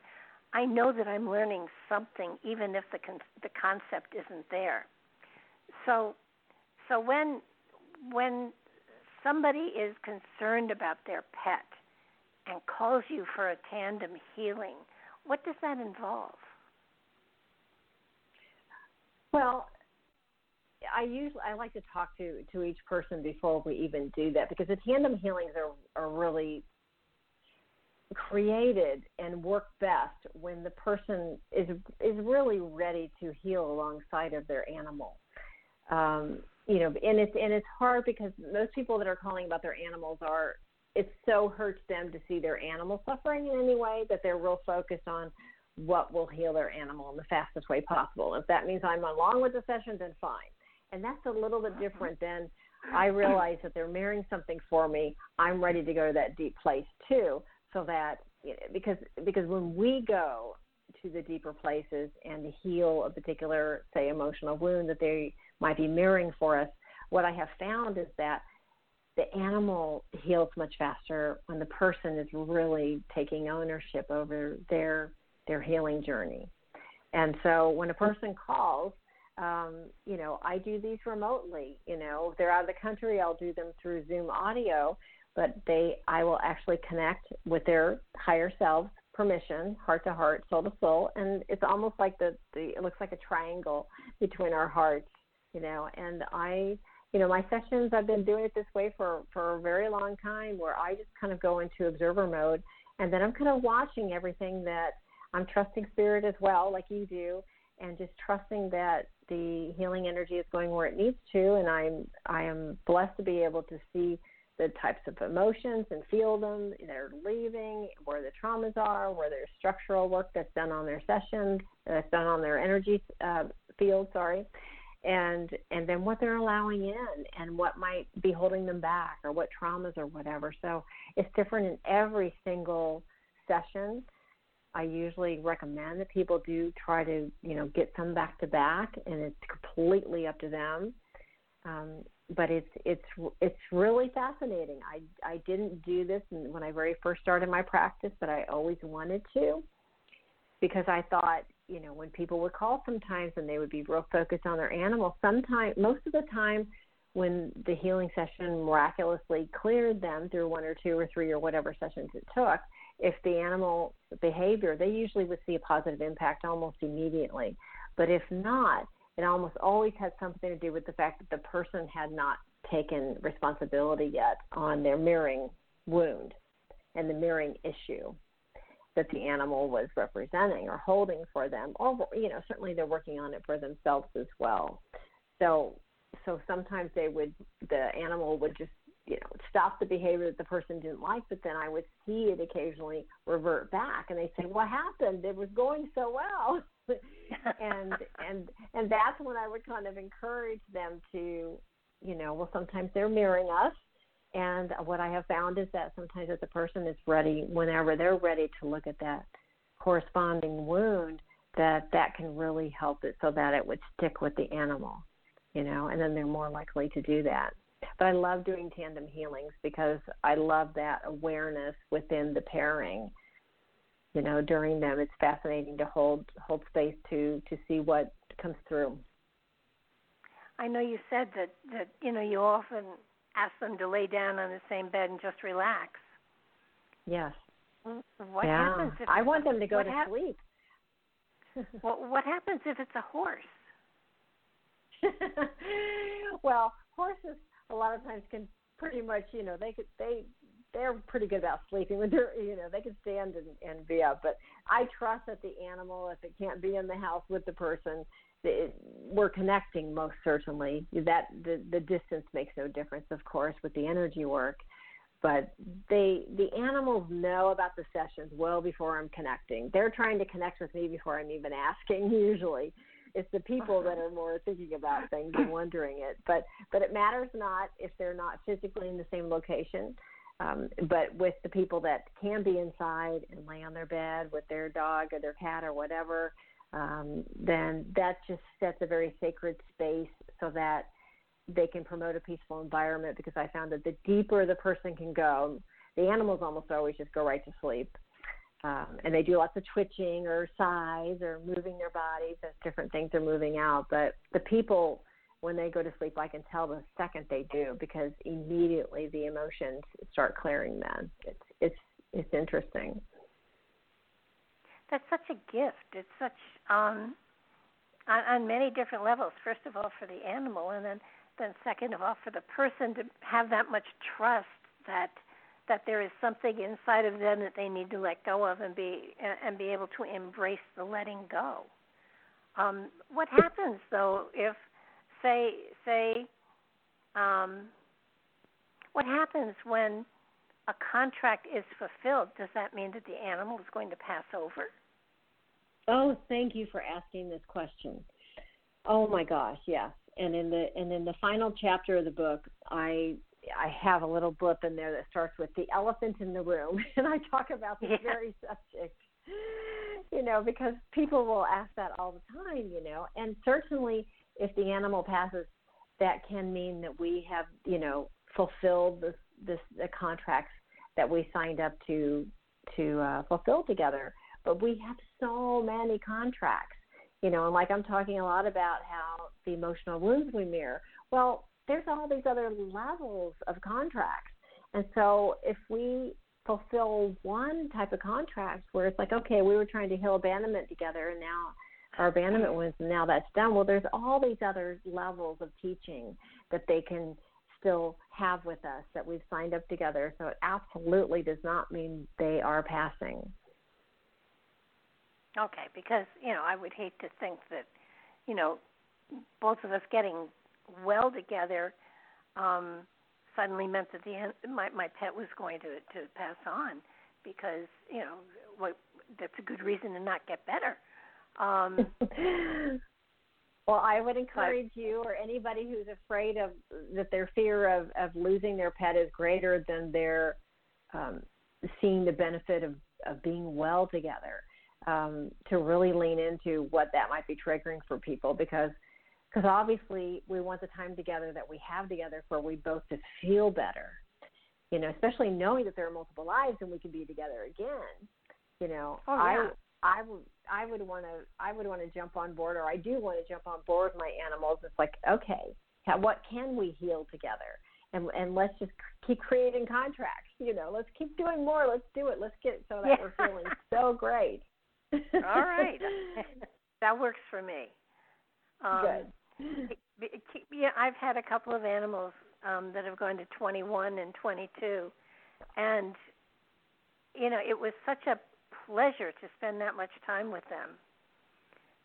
I know that I'm learning something even if the con- the concept isn't there. So so when when somebody is concerned about their pet and calls you for a tandem healing, what does that involve? Well, I usually I like to talk to to each person before we even do that because the tandem healings are are really created and work best when the person is is really ready to heal alongside of their animal. Um, you know, and it's and it's hard because most people that are calling about their animals are it so hurts them to see their animal suffering in any way that they're real focused on what will heal their animal in the fastest way possible. If that means I'm along with the session, then fine and that's a little bit uh-huh. different than I realize that they're mirroring something for me. I'm ready to go to that deep place too, so that because because when we go to the deeper places and heal a particular say emotional wound that they might be mirroring for us, what I have found is that the animal heals much faster when the person is really taking ownership over their their healing journey. And so when a person calls um, you know, I do these remotely. You know, if they're out of the country, I'll do them through Zoom audio, but they, I will actually connect with their higher selves, permission, heart to heart, soul to soul, and it's almost like the, the it looks like a triangle between our hearts, you know. And I, you know, my sessions, I've been doing it this way for for a very long time, where I just kind of go into observer mode, and then I'm kind of watching everything that I'm trusting spirit as well, like you do, and just trusting that the healing energy is going where it needs to and i'm i am blessed to be able to see the types of emotions and feel them. They're leaving where the traumas are where there's structural work that's done on their sessions that's done on their energy uh, field sorry and and then what they're allowing in and what might be holding them back or what traumas or whatever. So it's different in every single session I usually recommend that people do try to, you know, get some back to back, and it's completely up to them. Um, but it's it's it's really fascinating. I I didn't do this when I very first started my practice, but I always wanted to, because I thought, you know, when people would call sometimes and they would be real focused on their animal, sometimes most of the time when the healing session miraculously cleared them through one or two or three or whatever sessions it took, if the animal behavior, they usually would see a positive impact almost immediately. But if not, it almost always had something to do with the fact that the person had not taken responsibility yet on their mirroring wound and the mirroring issue that the animal was representing or holding for them or you know certainly they're working on it for themselves as well so so sometimes they would the animal would just you know stop the behavior that the person didn't like but then i would see it occasionally revert back and they say what happened? It was going so well. *laughs* And and and that's when i would kind of encourage them to you know well sometimes they're mirroring us and what i have found is that sometimes if the person is ready whenever they're ready to look at that corresponding wound that that can really help it so that it would stick with the animal you know and then they're more likely to do that but I love doing tandem healings because I love that awareness within the pairing. You know, during them, it's fascinating to hold hold space to to see what comes through. I know you said that that you know you often ask them to lay down on the same bed and just relax. Yes. Mm-hmm. What yeah. happens if I want them to go to hap- sleep. *laughs* *laughs* well, what happens if it's a horse? *laughs* well, horses a lot of times can pretty much you know they could they they're pretty good about sleeping when they're you know they can stand and, and be up. But i trust that the animal if it can't be in the house with the person it, we're connecting most certainly. That the the distance makes no difference of course with the energy work. But they the animals know about the sessions well before i'm connecting. They're trying to connect with me before i'm even asking *laughs* usually it's the people that are more thinking about things and wondering it. But but it matters not if they're not physically in the same location. Um, but with the people that can be inside and lay on their bed with their dog or their cat or whatever, um, then that just sets a very sacred space so that they can promote a peaceful environment. Because I found that the deeper the person can go, the animals almost always just go right to sleep um, and they do lots of twitching or sighs or moving their bodies as different things are moving out. But the people, when they go to sleep, I can tell the second they do because immediately the emotions start clearing. Then it's it's it's interesting. That's such a gift. It's such um, on, on many different levels. First of all, for the animal, and then then second of all, for the person to have that much trust that that there is something inside of them that they need to let go of and be and be able to embrace the letting go. Um, what happens though if, say, say, um, what happens when a contract is fulfilled? Does that mean that the animal is going to pass over? Oh, thank you for asking this question. Oh my gosh, yes. And in the and in the final chapter of the book, I I have a little blip in there that starts with the elephant in the room, *laughs* and I talk about this yeah. very subject. You know, because people will ask that all the time. You know, and certainly if the animal passes, that can mean that we have you know fulfilled this this the contracts that we signed up to to uh, fulfill together. But we have so many contracts You know, and like I'm talking a lot about how the emotional wounds we mirror. Well, there's all these other levels of contracts. And so if we fulfill one type of contract where it's like, okay, we were trying to heal abandonment together and now our abandonment was now that's done. Well, there's all these other levels of teaching that they can still have with us that we've signed up together. So it absolutely does not mean they are passing. Okay, because, you know, I would hate to think that, you know, both of us getting well together um suddenly meant that the my my pet was going to to pass on because you know what that's a good reason to not get better. Um, *laughs* well, I would encourage but, you or anybody who's afraid of that their fear of of losing their pet is greater than their um, seeing the benefit of of being well together. Um, to really lean into what that might be triggering for people because because obviously we want the time together that we have together for we both to feel better you know especially knowing that there are multiple lives and we can be together again you know. Oh, yeah. i i would i would want to i would want to jump on board or i do want to jump on board with my animals. It's like okay what can we heal together? And and let's just keep creating contracts you know. Let's keep doing more. Let's do it. Let's get so that yeah. we're feeling *laughs* so great. All right. *laughs* That works for me. Um, Good yeah, I've had a couple of animals um that have gone to 21 and 22 and you know, it was such a pleasure to spend that much time with them.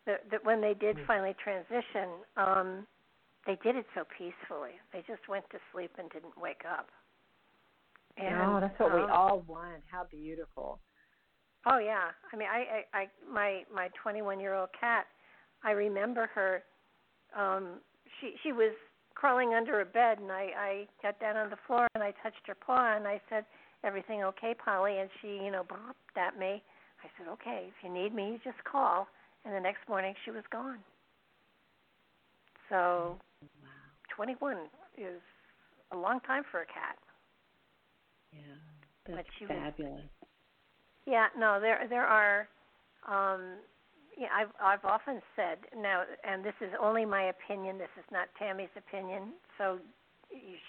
That, that when they did finally transition, um they did it so peacefully. They just went to sleep and didn't wake up. And, oh, that's what um, we all want. How beautiful. Oh yeah. I mean, I, I, I my my 21 year old cat. I remember her um she she was crawling under a bed and I I got down on the floor and I touched her paw and I said, "Everything okay, Polly?" And she, you know, burped at me. I said, "Okay, if you need me, you just call." And the next morning she was gone. So, wow. 21 is a long time for a cat. Yeah, that's fabulous. Was, yeah, no, there there are um yeah, I've I've often said now, and this is only my opinion. This is not Tammy's opinion, so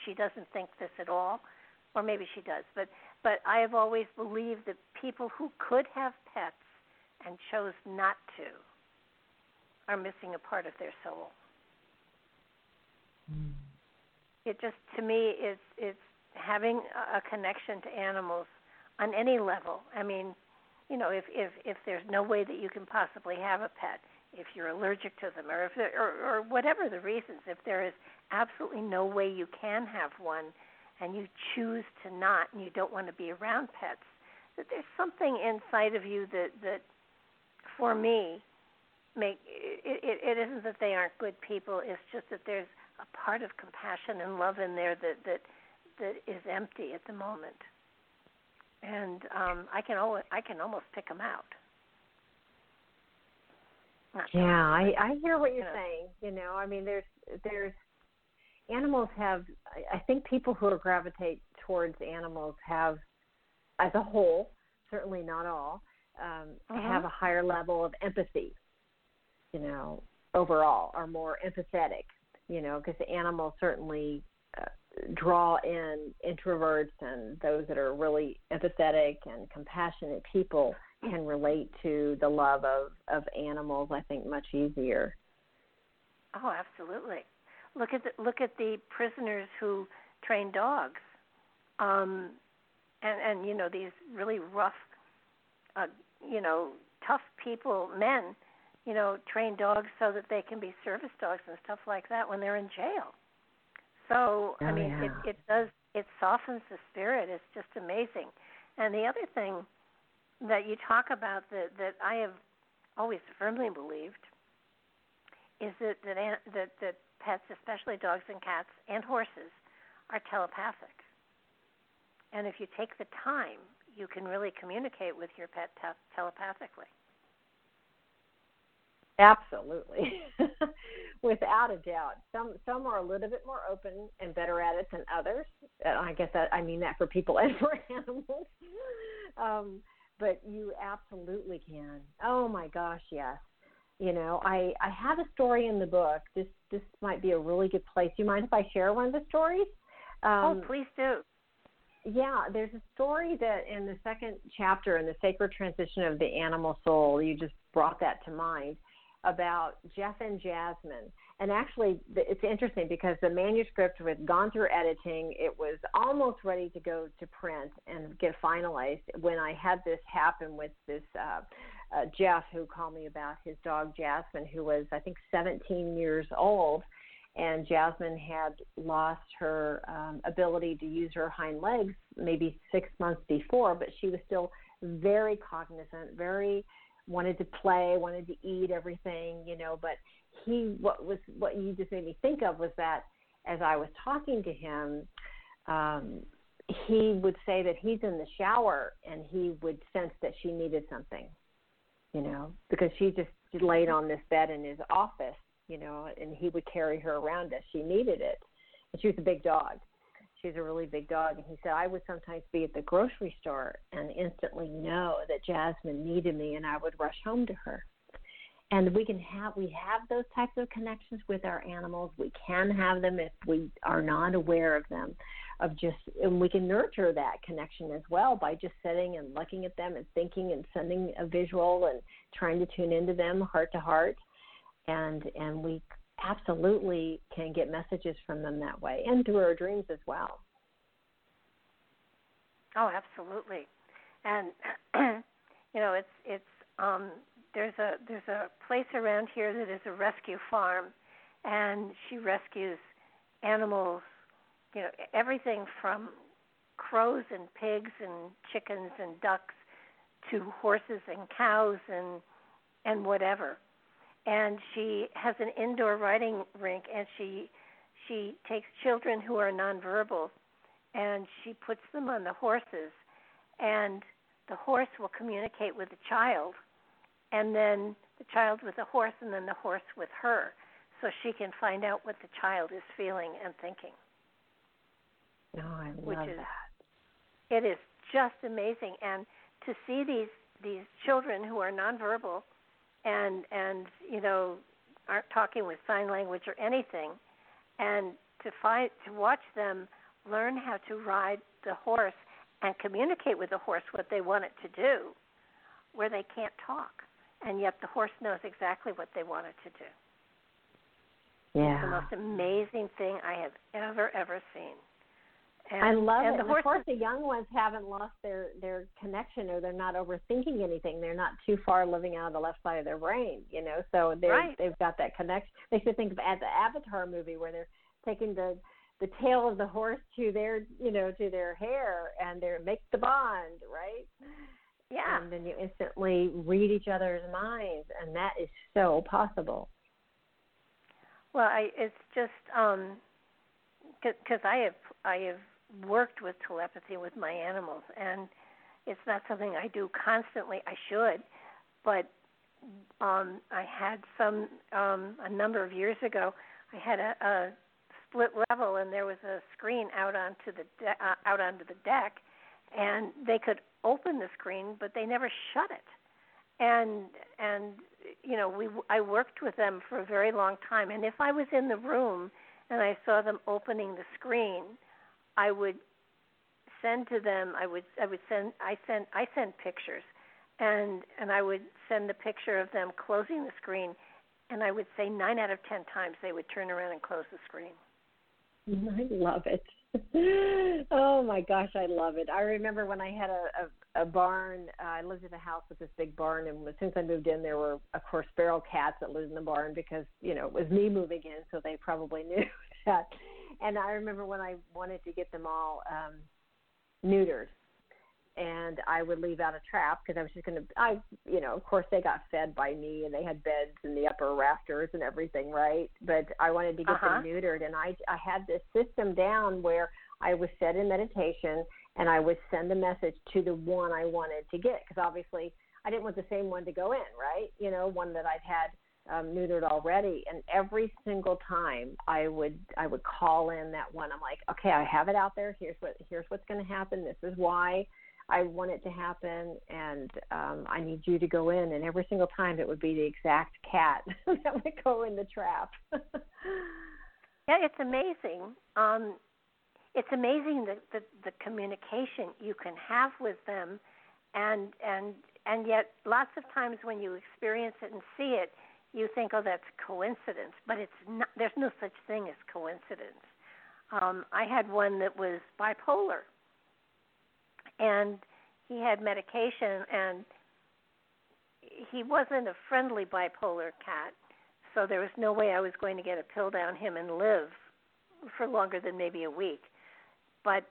she doesn't think this at all, or maybe she does. But but I have always believed that people who could have pets and chose not to are missing a part of their soul. Mm. It just to me is is having a connection to animals on any level. I mean, you know, if if if there's no way that you can possibly have a pet, if you're allergic to them, or if there, or or whatever the reasons, if there is absolutely no way you can have one, and you choose to not, and you don't want to be around pets, that there's something inside of you that that, for me, make it, it, it isn't that they aren't good people. It's just that there's a part of compassion and love in there that that that is empty at the moment and um, I can always I can almost pick them out. Not yeah, I I hear what you're you know. saying. You know, I mean, there's there's animals have. I think people who gravitate towards animals have, as a whole, certainly not all, um, uh-huh. have a higher level of empathy. You know, overall, are more empathetic. You know, because the animals certainly uh, draw in introverts and those that are really empathetic and compassionate people can relate to the love of of animals I think much easier. Oh, absolutely. Look at the look at the prisoners who train dogs. Um and and you know these really rough uh you know tough people men you know train dogs so that they can be service dogs and stuff like that when they're in jail so oh, I mean, yeah. it it does it softens the spirit. It's just amazing. And the other thing that you talk about that that I have always firmly believed is that that that, that pets, especially dogs and cats and horses, are telepathic. And if you take the time, you can really communicate with your pet te- telepathically. Absolutely. *laughs* Without a doubt. Some some are a little bit more open and better at it than others. And I guess that I mean that for people *laughs* and for animals. Um, but you absolutely can. Oh my gosh, yes. You know, I I have a story in the book. This this might be a really good place. Do you mind if I share one of the stories? Um, oh, please do. Yeah, there's a story that in the second chapter in the sacred transition of the animal soul, you just brought that to mind about Jeff and Jasmine. And actually, it's interesting because the manuscript was gone through editing. It was almost ready to go to print and get finalized when I had this happen with this uh, uh, Jeff, who called me about his dog Jasmine, who was I think 17 years old, and Jasmine had lost her um, ability to use her hind legs maybe six months before, but she was still very cognizant, very wanted to play, wanted to eat everything, you know. But he, what was what you just made me think of was that as I was talking to him, um, he would say that he's in the shower and he would sense that she needed something, you know, because she just laid on this bed in his office, you know, and he would carry her around as she needed it. And she was a big dog. She's a really big dog. And he said, I would sometimes be at the grocery store and instantly know that Jasmine needed me and I would rush home to her. And we can have we have those types of connections with our animals. We can have them if we are not aware of them. Of just and we can nurture that connection as well by just sitting and looking at them and thinking and sending a visual and trying to tune into them heart to heart. And and we absolutely can get messages from them that way and through our dreams as well. Oh, absolutely. And *clears throat* you know, it's it's um there's a there's a place around here that is a rescue farm and she rescues animals, you know, everything from crows and pigs and chickens and ducks to horses and cows and and whatever and she has an indoor riding rink and she she takes children who are nonverbal and she puts them on the horses and the horse will communicate with the child and then the child with the horse and then the horse with her so she can find out what the child is feeling and thinking. Oh, I love which is, that. It is just amazing and to see these these children who are nonverbal and and you know aren't talking with sign language or anything, and to find to watch them learn how to ride the horse and communicate with the horse what they want it to do, where they can't talk, and yet the horse knows exactly what they want it to do. Yeah. It's the most amazing thing I have ever ever seen. And, I love and it. The of course, the young ones haven't lost their their connection, or they're not overthinking anything. They're not too far living out of the left side of their brain, you know. So they right. they've got that connection. They should think of at the Avatar movie where they're taking the the tail of the horse to their you know to their hair, and they make the bond, right? Yeah. And then you instantly read each other's minds, and that is so possible. Well, I it's just um because I have I have worked with telepathy with my animals, and it's not something I do constantly. I should, but um, I had some um, a number of years ago. I had a, a split level, and there was a screen out onto the de- uh, out onto the deck, and they could open the screen, but they never shut it. And and you know we I worked with them for a very long time, and if I was in the room and I saw them opening the screen, I would send to them. I would I would send I send I send pictures, and and I would send the picture of them closing the screen, and I would say nine out of ten times they would turn around and close the screen. *laughs* I love it. *laughs* oh my gosh, I love it. I remember when I had a a, a barn. Uh, I lived in a house with this big barn, and since I moved in, there were of course feral cats that lived in the barn because you know it was me moving in, so they probably *laughs* knew that and I remember when I wanted to get them all um, neutered, and I would leave out a trap because I was just going to. I, you know, of course they got fed by me, and they had beds in the upper rafters and everything, right? But I wanted to get uh-huh. them neutered, and I I had this system down where I was set in meditation, and I would send a message to the one I wanted to get because obviously I didn't want the same one to go in, right? You know, one that I'd had um, neutered already, and every single time I would I would call in that one. I'm like, okay, I have it out there. Here's what here's what's going to happen. This is why. I want it to happen, and um, I need you to go in. And every single time, it would be the exact cat *laughs* that would go in the trap. *laughs* yeah, it's amazing. Um, it's amazing the, the the communication you can have with them, and and and yet lots of times when you experience it and see it, you think, oh, that's coincidence. But it's not. There's no such thing as coincidence. Um, I had one that was bipolar, and he had medication, and he wasn't a friendly bipolar cat, so there was no way I was going to get a pill down him and live for longer than maybe a week. But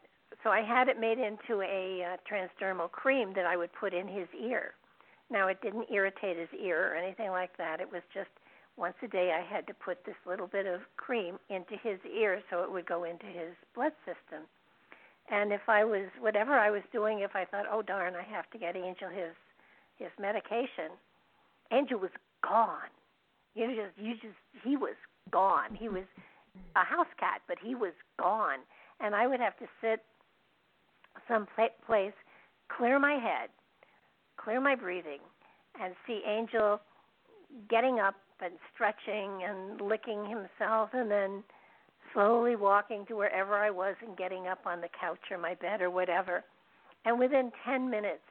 so I had it made into a uh, transdermal cream that I would put in his ear. Now it didn't irritate his ear or anything like that. It was just once a day I had to put this little bit of cream into his ear so it would go into his blood system. And if I was whatever I was doing, if I thought, oh darn, I have to get Angel his his medication, Angel was gone. You just you just he was gone. He was a house cat, but he was gone. And I would have to sit some place, clear my head, clear my breathing, and see Angel getting up and stretching and licking himself, and then slowly walking to wherever I was and getting up on the couch or my bed or whatever. And within 10 minutes,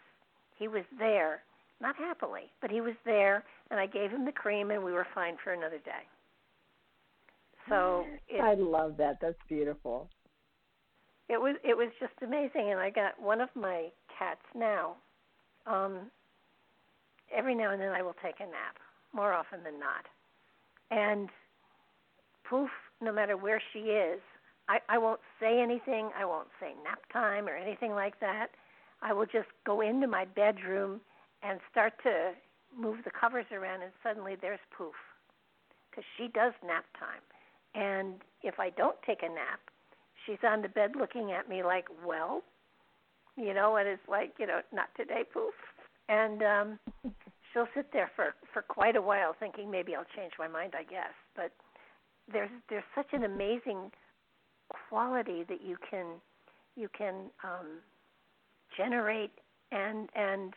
he was there, not happily, but he was there, and I gave him the cream, and we were fine for another day. So *gasps* it, I love that. That's beautiful. It was it was just amazing, and I got one of my cats now. Um, every now and then, I will take a nap, more often than not, and poof, no matter where she is, I, I won't say anything. I won't say nap time or anything like that. I will just go into my bedroom and start to move the covers around, and suddenly there's poof, because she does nap time. And if I don't take a nap, she's on the bed looking at me like, well, you know, and it's like, you know, not today, poof. And um *laughs* she'll sit there for for quite a while thinking maybe I'll change my mind, I guess. But there's there's such an amazing quality that you can you can um generate and and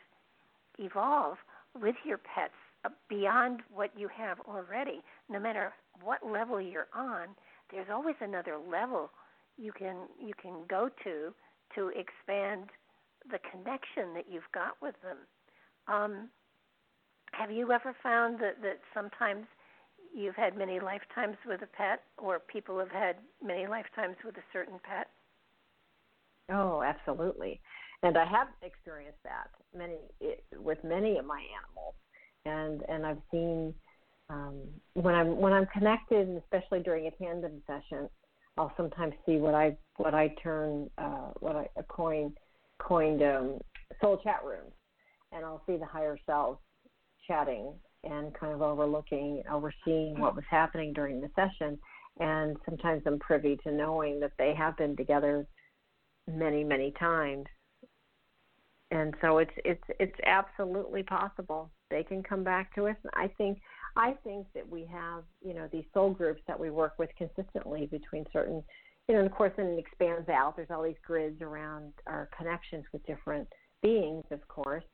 evolve with your pets beyond what you have already no matter what level you're on there's always another level you can you can go to to expand the connection that you've got with them. Um, have you ever found that that sometimes you've had many lifetimes with a pet, or people have had many lifetimes with a certain pet? Oh, absolutely, and I have experienced that many with many of my animals, and and I've seen um, when I'm when I'm connected, and especially during a tandem session, I'll sometimes see what I what I term uh, what I a coin coined um, soul chat rooms, and I'll see the higher selves chatting and kind of overlooking, overseeing what was happening during the session. And sometimes I'm privy to knowing that they have been together many, many times. And so it's it's it's absolutely possible. They can come back to us. And I think I think that we have, you know, these soul groups that we work with consistently between certain, you know, and of course, then it expands out. There's all these grids around our connections with different beings, of course.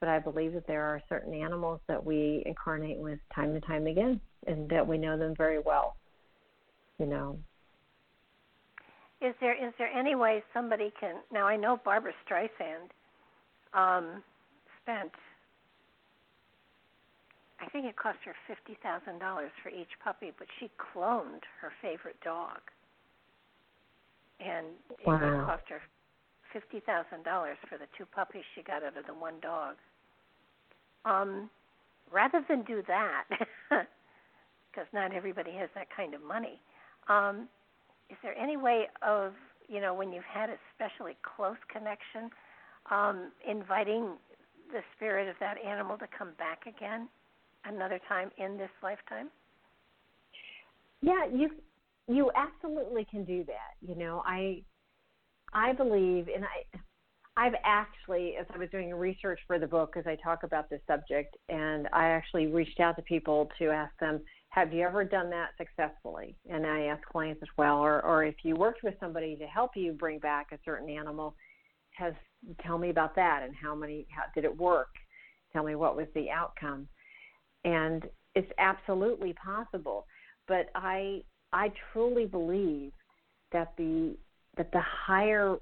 But I believe that there are certain animals that we incarnate with time and time again, and that we know them very well. You know. Is there is there any way somebody can? Now I know Barbra Streisand um, spent I think it cost her fifty thousand dollars for each puppy, but she cloned her favorite dog, and wow. it cost her fifty thousand dollars for the two puppies she got out of the one dog. Um, rather than do that, *laughs* because not everybody has that kind of money, um, is there any way of you know when you've had a especially close connection, um, inviting the spirit of that animal to come back again? Another time in this lifetime? Yeah, you you absolutely can do that. You know, I I believe and I I've actually, as I was doing research for the book, as I talk about this subject, and I actually reached out to people to ask them, have you ever done that successfully? And I ask clients as well, or, or if you worked with somebody to help you bring back a certain animal, has tell me about that and how many how did it work tell me what was the outcome and it's absolutely possible. But i i truly believe that the that the higher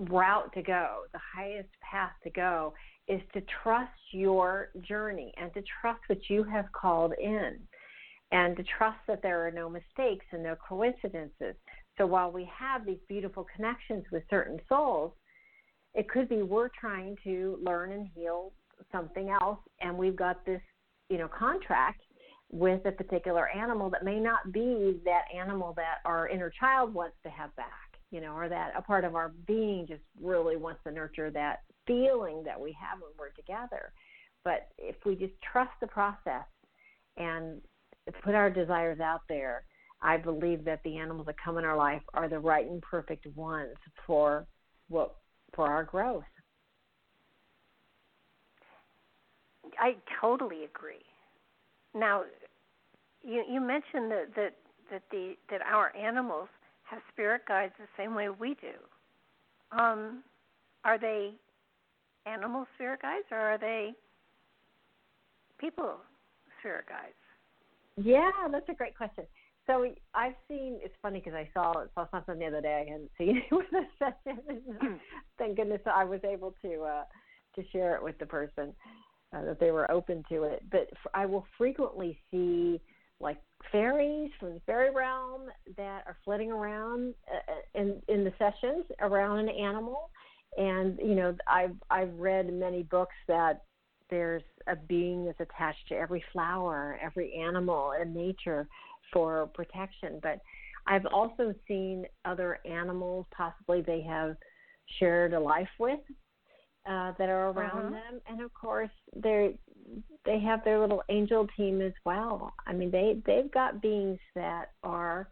route to go the highest path to go is to trust your journey and to trust what you have called in and to trust that there are no mistakes and no coincidences. So while we have these beautiful connections with certain souls, it could be we're trying to learn and heal something else, and we've got this, you know, contract with a particular animal that may not be that animal that our inner child wants to have back, you know, or that a part of our being just really wants to nurture that feeling that we have when we're together. But if we just trust the process and put our desires out there I believe that the animals that come in our life are the right and perfect ones for what for our growth. I totally agree. Now, you you mentioned that that that the that our animals have spirit guides the same way we do. Um, are they animal spirit guides or are they people spirit guides? Yeah, that's a great question. So I've seen. It's funny because I saw saw something the other day I hadn't seen it with the session. Thank goodness I was able to uh, to share it with the person uh, that they were open to it. But I will frequently see like fairies from the fairy realm that are flitting around uh, uh, in in the sessions around an animal. And you know, I've I've read many books that there's a being that's attached to every flower, every animal in nature for protection. But I've also seen other animals, possibly they have shared a life with, uh, that are around uh-huh. them, and of course they they have their little angel team as well. I mean, they they've got beings that are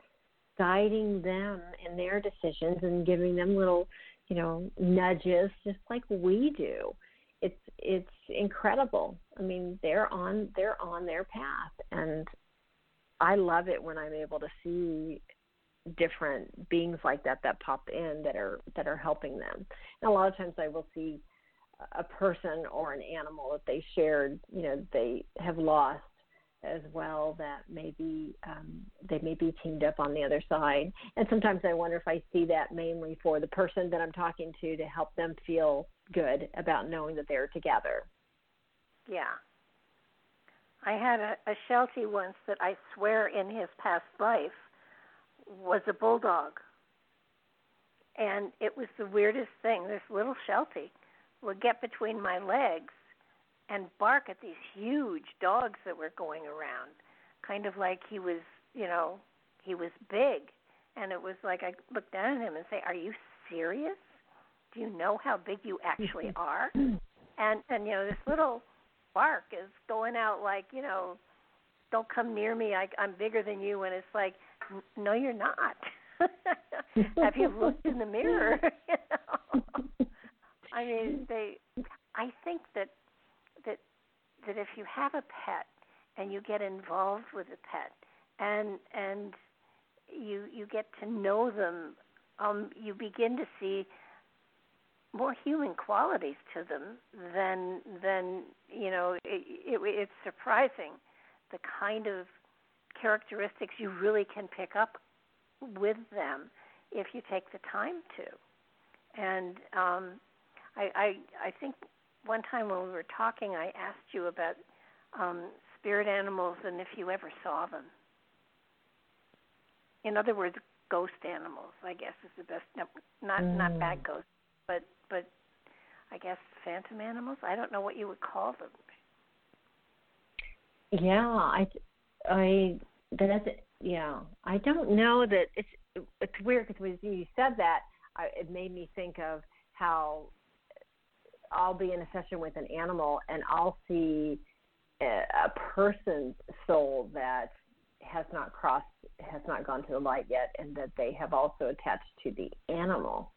guiding them in their decisions and giving them little, you know, nudges, just like we do. It's it's incredible. I mean, they're on they're on their path, and I love it when I'm able to see different beings like that that pop in that are that are helping them. And a lot of times I will see a person or an animal that they shared, you know, they have lost as well that maybe um, they may be teamed up on the other side. And sometimes I wonder if I see that mainly for the person that I'm talking to to help them feel good about knowing that they're together. Yeah, I had a, a Sheltie once that I swear in his past life was a bulldog. And it was the weirdest thing. This little Sheltie would get between my legs and bark at these huge dogs that were going around, kind of like he was, you know, he was big. And it was like I looked down at him and say, "Are you serious? Do you know how big you actually *laughs* are?" And and you know, this little bark is going out like you know don't come near me I, i'm bigger than you and it's like no you're not *laughs* have you looked in the mirror *laughs* you know? I mean they i think that that that if you have a pet and you get involved with a pet and and you you get to know them um you begin to see more human qualities to them than than you know it, it, it's surprising the kind of characteristics you really can pick up with them if you take the time to. And um i i i think one time when we were talking i asked you about um spirit animals and if you ever saw them in other words ghost animals i guess is the best no, not mm. not bad ghosts but but I guess phantom animals. I don't know what you would call them. Yeah, I I that's yeah. I don't know that it's it's weird because when you said that, I, it made me think of how I'll be in a session with an animal and I'll see a, person's soul that has not crossed, has not gone to the light yet, and that they have also attached to the animal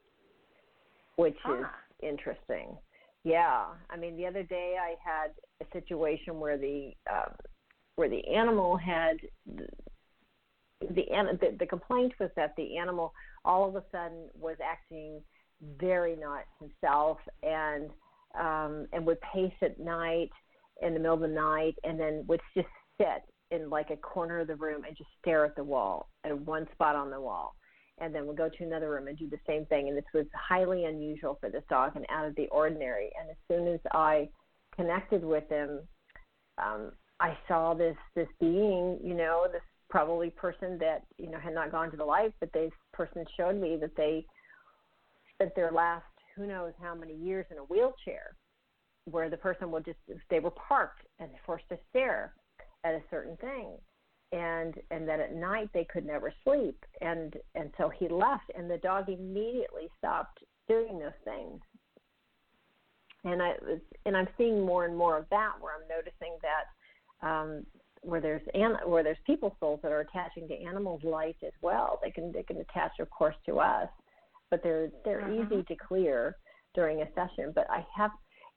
which ah. is interesting. Yeah, I mean, the other day I had a situation where the um, where the animal had the, the the the complaint was that the animal all of a sudden was acting very not himself. And um and would pace at night in the middle of the night and then would just sit in like a corner of the room and just stare at the wall at one spot on the wall. And then would go to another room and do the same thing. And this was highly unusual for this dog and out of the ordinary. And as soon as i connected with him um i saw this this being you know this probably person that you know had not gone to the light but this person showed me that they spent their last who knows how many years in a wheelchair where the person would just they were parked and forced to stare at a certain thing. And and that at night they could never sleep. And and so he left and the dog immediately stopped doing those things. And i was and i'm seeing more and more of that where i'm noticing that um where there's an, where there's people souls that are attaching to animals light as well. They can they can attach of course to us but they're they're uh-huh. easy to clear during a session but i have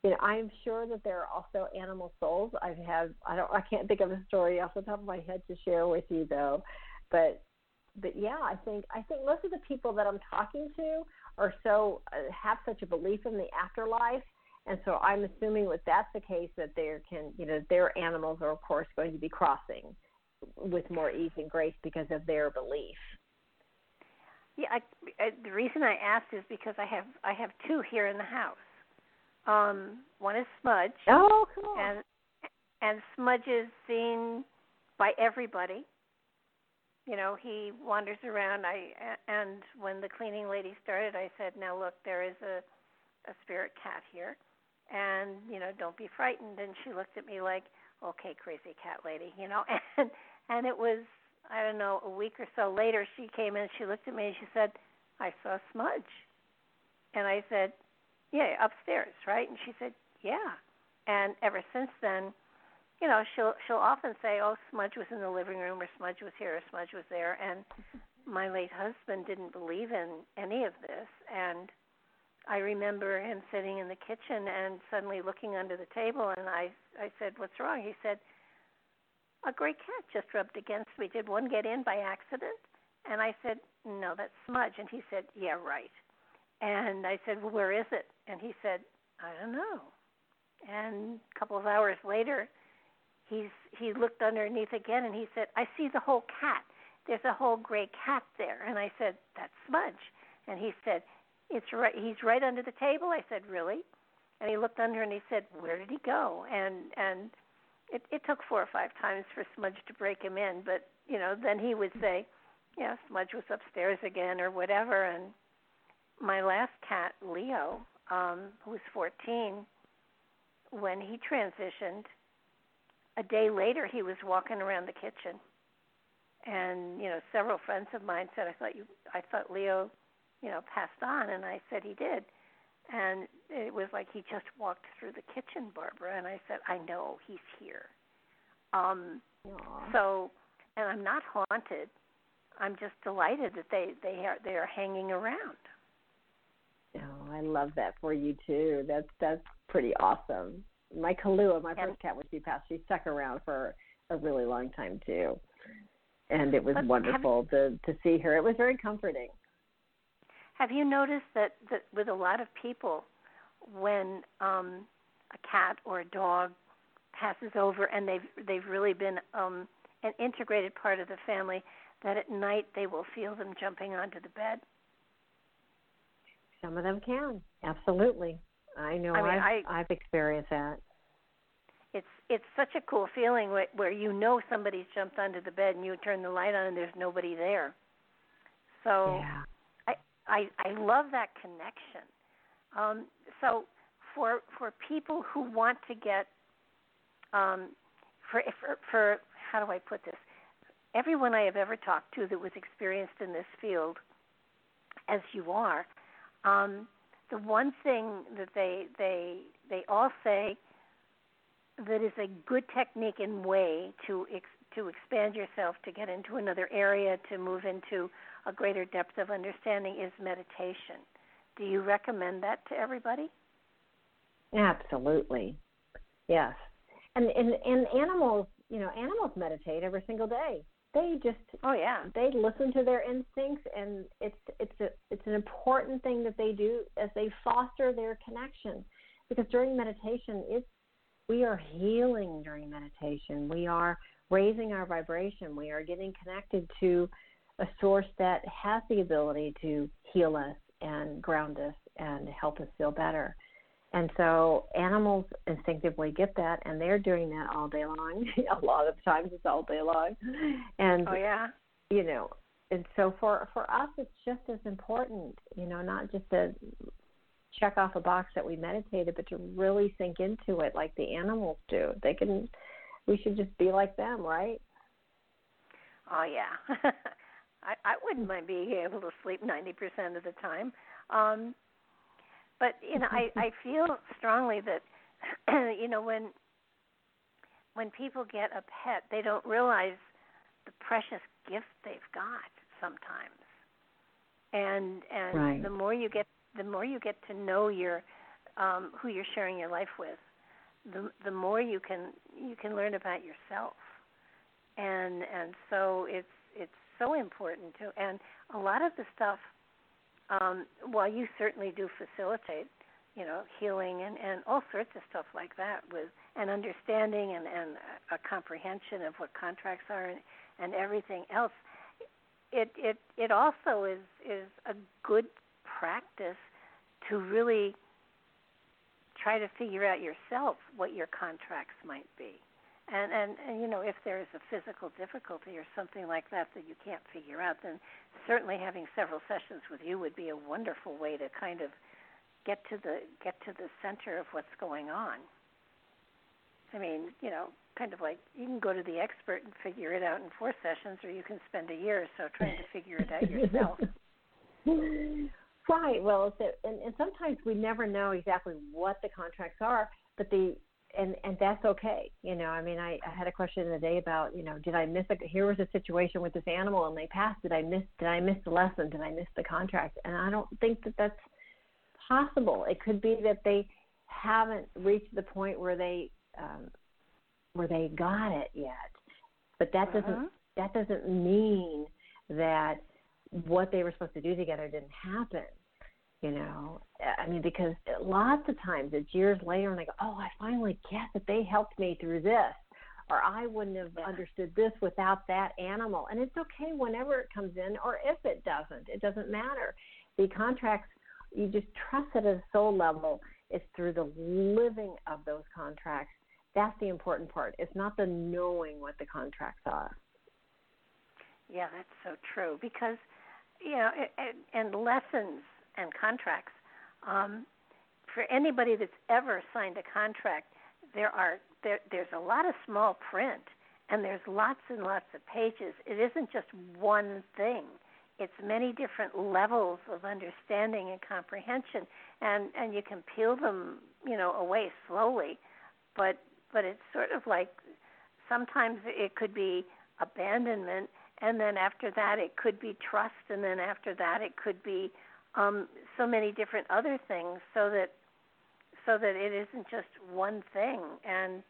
you know, I'm sure that there are also animal souls. I have I don't I can't think of a story off the top of my head to share with you though, but but yeah, I think I think most of the people that I'm talking to are so uh, have such a belief in the afterlife, and so I'm assuming that that's the case that there can you know their animals are of course going to be crossing with more ease and grace because of their belief. Yeah, I, I, the reason I asked is because I have I have two here in the house. Um, one is Smudge. Oh, cool. And and Smudge is seen by everybody. You know, he wanders around. I and when the cleaning lady started, I said, "Now look, there is a a spirit cat here, and you know, don't be frightened." And she looked at me like, "Okay, crazy cat lady," you know. *laughs* And and it was I don't know a week or so later, she came in. She looked at me and she said, "I saw Smudge," and I said, yeah, upstairs, right? And she said, yeah. And ever since then, you know, she'll she'll often say, "Oh, Smudge was in the living room, or Smudge was here, or Smudge was there," and my late husband didn't believe in any of this, and I remember him sitting in the kitchen and suddenly looking under the table, and I I said, "What's wrong?" He said, "A gray cat just rubbed against me. Did one get in by accident?" And I said, "No, that's Smudge." And he said, "Yeah, right." And I said, "Well, where is it?" And he said, "I don't know." And a couple of hours later, he's he looked underneath again and he said, "I see the whole cat. There's a whole gray cat there." And I said, "That's Smudge." And he said, "It's right. He's right under the table." I said, "Really?" And he looked under and he said, "Where did he go?" And and it it took four or five times for Smudge to break him in, but you know, then he would say, "Yeah, Smudge was upstairs again" or whatever, and my last cat, Leo, um, who was 14, when he transitioned, a day later he was walking around the kitchen, and you know several friends of mine said, "I thought you, I thought Leo, you know, passed on," and I said he did, and it was like he just walked through the kitchen, Barbara, and I said, "I know he's here." Um, Aww. so, and I'm not haunted. I'm just delighted that they they are they are hanging around. Oh, I love that for you too. That's that's pretty awesome. My Kahlua, my first cat when she passed, she stuck around for a really long time too, and it was wonderful to to see her. It was very comforting. Have you noticed that that with a lot of people, when um, a cat or a dog passes over and they've they've really been um, an integrated part of the family, that at night they will feel them jumping onto the bed some of them can. Absolutely. I know I mean, I've, I, have experienced that. It's it's such a cool feeling where, where you know somebody's jumped onto the bed and you turn the light on and there's nobody there. So yeah. I I love that connection. Um, so for for people who want to get um, for, for for how do I put this? Everyone I have ever talked to that was experienced in this field, as you are, um, the one thing that they they they all say that is a good technique and way to ex- to expand yourself to get into another area to move into a greater depth of understanding is meditation. Do you recommend that to everybody? Absolutely. Yes. And and and animals, you know, animals meditate every single day. they just oh yeah they listen to their instincts and it's it's a it's an important thing that they do as they foster their connection because during meditation it's we are healing during meditation we are raising our vibration we are getting connected to a source that has the ability to heal us and ground us and help us feel better and so animals instinctively get that, and they're doing that all day long. *laughs* a lot of times it's all day long. And oh yeah, you know, and so for for us it's just as important, you know, not just to check off a box that we meditated, but to really sink into it like the animals do. They can. We should just be like them, right? Oh yeah. *laughs* I I wouldn't mind being able to sleep ninety percent of the time. Um but you know, I *laughs* I feel strongly that *clears throat* you know when when people get a pet, they don't realize the precious gift they've got sometimes. And and right. the more you get the more you get to know your um who you're sharing your life with, the the more you can you can learn about yourself. And and so it's it's so important to and a lot of the stuff um, while you certainly do facilitate, you know, healing and, and all sorts of stuff like that with an understanding and, and a comprehension of what contracts are and, and everything else, it, it it also is is a good practice to really try to figure out yourself what your contracts might be. And, and and you know if there is a physical difficulty or something like that that you can't figure out, then certainly having several sessions with you would be a wonderful way to kind of get to the get to the center of what's going on. I mean, you know, kind of like you can go to the expert and figure it out in four sessions, or you can spend a year or so trying to figure it out yourself. *laughs* right. Well, so, and, and sometimes we never know exactly what the contracts are, but the and and that's okay. You know, I mean, I, I had a question the day about, you know, did I miss a here was a situation with this animal and they passed. Did I miss did I miss the lesson? Did I miss the contract? And I don't think that that's possible. It could be that they haven't reached the point where they um, where they got it yet. But that doesn't uh-huh. that doesn't mean that what they were supposed to do together didn't happen you know uh, i mean because lots of times it's years later and i go oh i finally get that they helped me through this or i wouldn't have yeah. understood this without that animal. And it's okay whenever it comes in or if it doesn't it doesn't matter. The contracts you just trust it at a soul level it's through the living of those contracts. That's the important part. It's not the knowing what the contracts are. Yeah that's so true because you know and, and lessons and contracts. Um, for anybody that's ever signed a contract, there are there, there's a lot of small print and there's lots and lots of pages. It isn't just one thing. It's many different levels of understanding and comprehension, and and you can peel them, you know, away slowly, but but it's sort of like sometimes it could be abandonment, and then after that it could be trust, and then after that it could be um, so many different other things so that so that it isn't just one thing and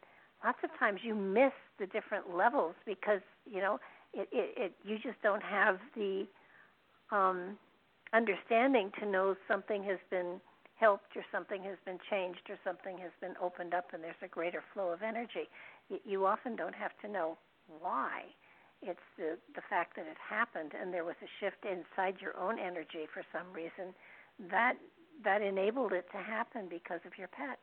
lots of times you miss the different levels because you know it, it, it you just don't have the um, understanding to know something has been helped or something has been changed or something has been opened up and there's a greater flow of energy. You, you often don't have to know why. It's the the fact that it happened and there was a shift inside your own energy for some reason that that enabled it to happen because of your pet.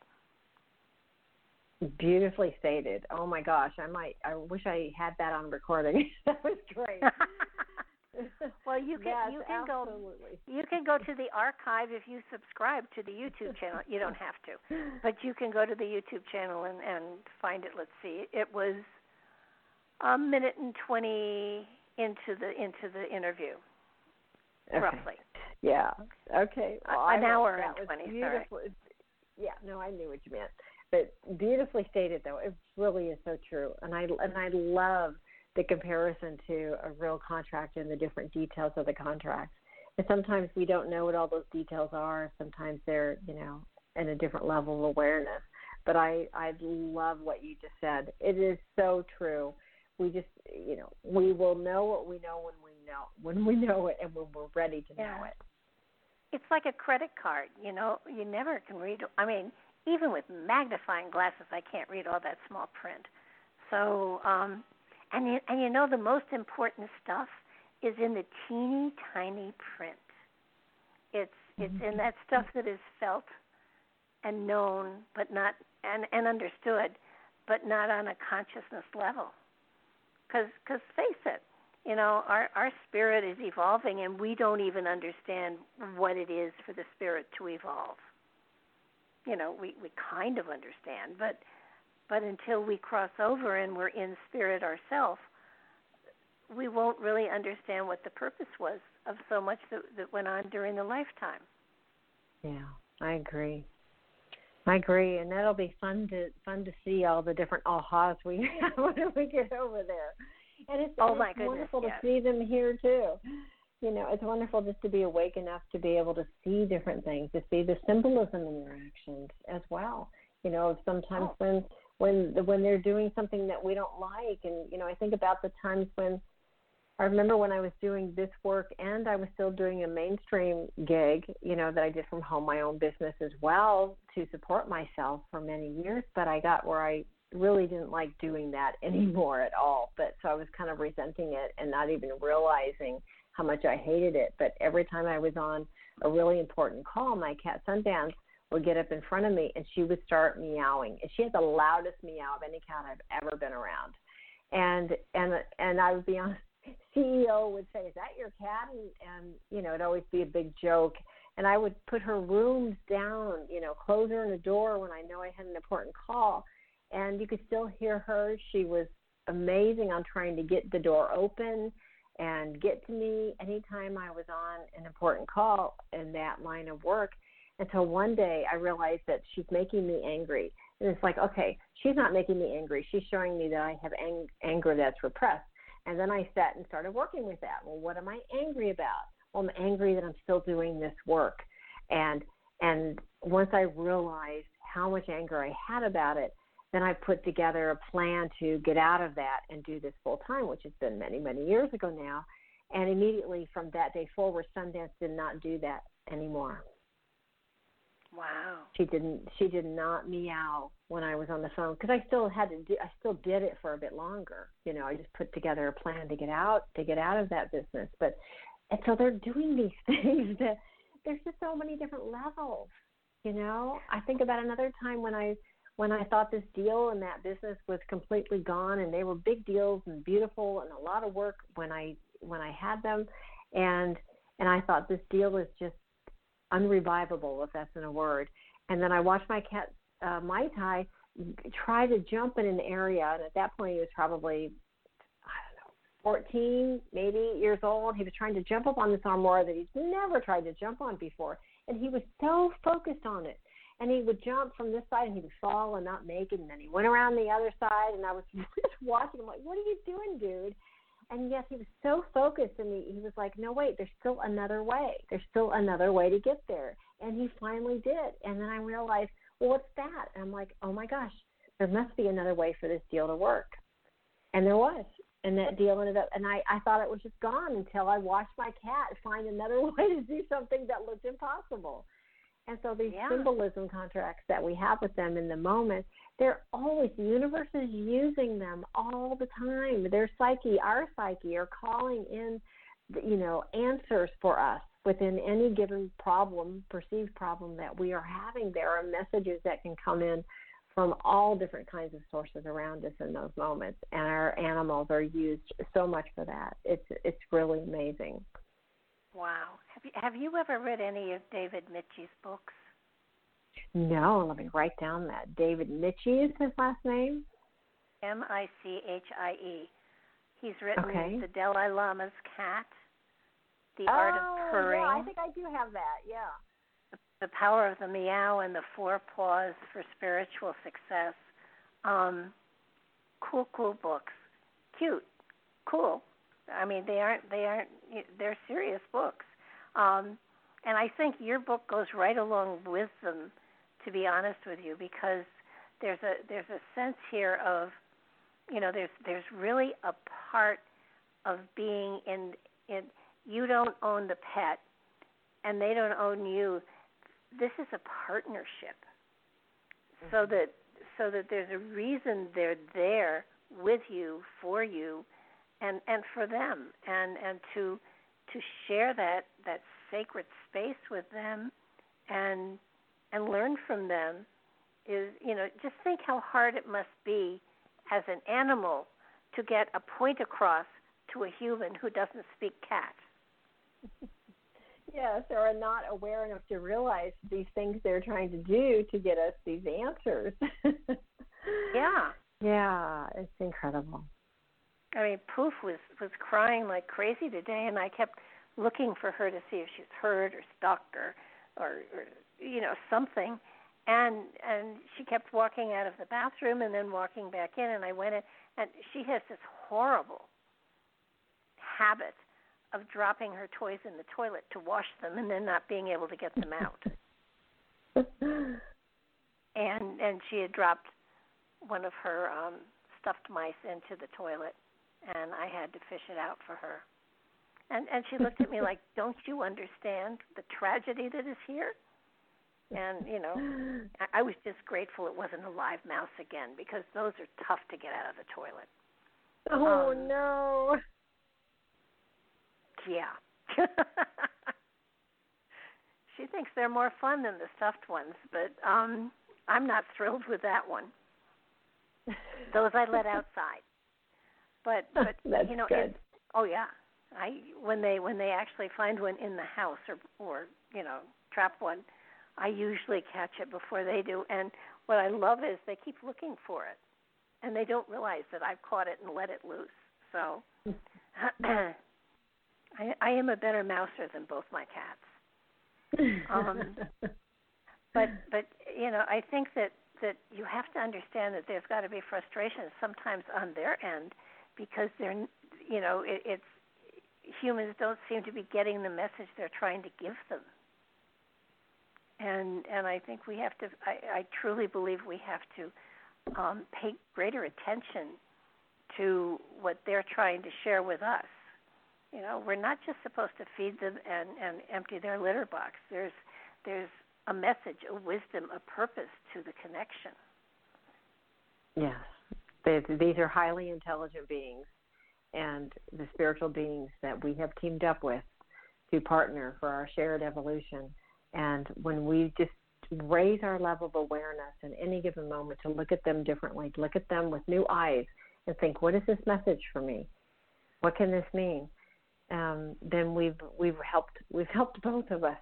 Beautifully stated. Oh my gosh, I might. I wish I had that on recording. *laughs* that was great. *laughs* well, you can yes, you can absolutely. go you can go to the archive if you subscribe to the YouTube channel. You don't have to, but you can go to the YouTube channel and and find it. Let's see. It was a minute and 20 into the into the interview okay. roughly. Yeah. Okay. Well, an hour and 20 sorry. yeah no i knew what you meant. But beautifully stated though. It really is so true. And i and i love the comparison to a real contract and the different details of the contract and sometimes we don't know what all those details are. Sometimes they're you know in a different level of awareness. But i i love what you just said. It is so true We just, you know, we will know what we know when we know when we know it and when we're ready to yeah. know it. It's like a credit card. You know, you never can read. I mean, even with magnifying glasses, I can't read all that small print. So, um, and you, and you know, the most important stuff is in the teeny tiny print. It's it's in that stuff that is felt and known, but not and and understood, but not on a consciousness level. Because cause face it, you know, our our spirit is evolving, and we don't even understand what it is for the spirit to evolve. You know, we we kind of understand, but but until we cross over and we're in spirit ourselves, we won't really understand what the purpose was of so much that, that went on during the lifetime. Yeah, I agree. I agree, and that'll be fun to fun to see all the different ahas we *laughs* have when we get over there. And it's, oh my it's goodness, wonderful yes. to see them here too. You know, it's wonderful just to be awake enough to be able to see different things, to see the symbolism in their actions as well. You know, sometimes oh. when when when they're doing something that we don't like, and you know, I think about the times when I remember when I was doing this work and I was still doing a mainstream gig, you know, that I did from home, my own business as well to support myself for many years. But I got where I really didn't like doing that *laughs* anymore at all. But so I was kind of resenting it and not even realizing how much I hated it. But every time I was on a really important call, my cat Sundance would get up in front of me and she would start meowing. And she had the loudest meow of any cat I've ever been around. And and and I would be honest CEO would say, "Is that your cat?" And, and you know, it'd always be a big joke. And I would put her rooms down, you know, close her in the door when I know I had an important call, and you could still hear her. She was amazing on trying to get the door open and get to me anytime I was on an important call in that line of work. Until one day I realized that she's making me angry. And it's like, okay, she's not making me angry. She's showing me that I have ang- anger that's repressed. And then I sat and started working with that. Well, what am I angry about? Well, I'm angry that I'm still doing this work. And and once I realized how much anger I had about it, then I put together a plan to get out of that and do this full time, which has been many, many years ago now. And immediately from that day forward, Sundance did not do that anymore. Wow. She didn't. She did not meow when I was on the phone because I still had to. Do, I still did it for a bit longer. You know, I just put together a plan to get out to get out of that business. But and so they're doing these *laughs* things. That there's just so many different levels. You know, I think about another time when I when I thought this deal and that business was completely gone, and they were big deals and beautiful and a lot of work when I when I had them, and and I thought this deal is just unrevivable, if that's in a word. And then I watched my cat, uh, Mai Tai, try to jump in an area, and at that point he was probably, I don't know, 14, maybe years old. He was trying to jump up on this armoire that he's never tried to jump on before, and he was so focused on it. And he would jump from this side and he would fall and not make it. And then he went around the other side, and I was *laughs* just watching him like, "What are you doing, dude?" And yet he was so focused and he, he was like no wait there's still another way. There's still another way to get there. And he finally did. And then i realized well what's that? And i'm like oh my gosh there must be another way for this deal to work. And there was. And that deal ended up and i i thought it was just gone until i watched my cat find another *laughs* way to do something that looked impossible. And so these yeah. symbolism contracts that we have with them in the moment, they're always the universe is using them all the time. Their psyche, our psyche, are calling in, you know, answers for us within any given problem, perceived problem that we are having. There are messages that can come in from all different kinds of sources around us in those moments, and our animals are used so much for that. It's it's really amazing. Wow. Have you have you ever read any of David Michie's books? No, let me write down that. David Michie is his last name? M I C H I E. He's written okay. The Dalai Lama's Cat, The oh, Art of Purring. Yeah, I think I do have that, yeah. The Power of the Meow and the Four Paws for Spiritual Success. Um, cool, cool books. Cute, cool. I mean, they aren't. They aren't. They're serious books. Um, and I think your book goes right along with them, to be honest with you, because there's a there's a sense here of you know, there's there's really a part of being in in you don't own the pet and they don't own you. This is a partnership. Mm-hmm. So that so that there's a reason they're there with you, for you, and and for them, and and to to share that that sacred space with them, and and learn from them is you know just think how hard it must be as an animal to get a point across to a human who doesn't speak cat. *laughs* yes, or are not aware enough to realize these things they're trying to do to get us these answers. *laughs* yeah. Yeah, it's incredible. I mean, Poof was was crying like crazy today, and I kept looking for her to see if she's hurt or stuck or, or, or you know, something. And and she kept walking out of the bathroom and then walking back in, and I went in, and she has this horrible habit of dropping her toys in the toilet to wash them and then not being able to get them out. *laughs* and and she had dropped one of her um stuffed mice into the toilet and I had to fish it out for her. And and she looked at me *laughs* like, "Don't you understand the tragedy that is here?" And you know, *gasps* I, I was just grateful it wasn't a live mouse again because those are tough to get out of the toilet. Oh um, no. Yeah. *laughs* she thinks they're more fun than the stuffed ones, but um I'm not thrilled with that one. *laughs* Those I let outside. But but That's you know, good. oh yeah. I when they when they actually find one in the house or or you know trap one, I usually catch it before they do. And what I love is they keep looking for it, and they don't realize that I've caught it and let it loose. So *clears throat* I, I am a better mouser than both my cats. Um, *laughs* but but you know I think that that you have to understand that there's got to be frustration sometimes on their end because they're you know it, it's humans don't seem to be getting the message they're trying to give them and and I think we have to I, I truly believe we have to um, pay greater attention to what they're trying to share with us. You know we're not just supposed to feed them and and empty their litter box. There's there's a message a wisdom a purpose to the connection. Yes. These are highly intelligent beings and the spiritual beings that we have teamed up with to partner for our shared evolution. And when we just raise our level of awareness in any given moment to look at them differently, to look at them with new eyes and think, what is this message for me? What can this mean? Um, then we've we've helped we've helped both of us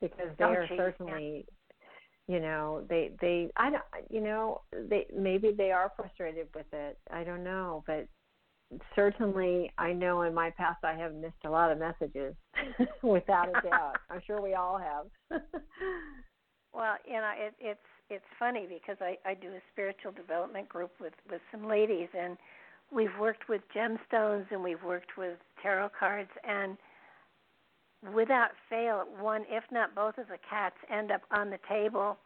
because they oh, are certainly you know they they i don't you know they maybe they are frustrated with it i don't know but certainly i know in my past i have missed a lot of messages *laughs* without a *laughs* doubt i'm sure we all have well you know it it's it's funny because i i do a spiritual development group with with some ladies and we've worked with gemstones and we've worked with tarot cards and without fail, one, if not both of the cats end up on the table,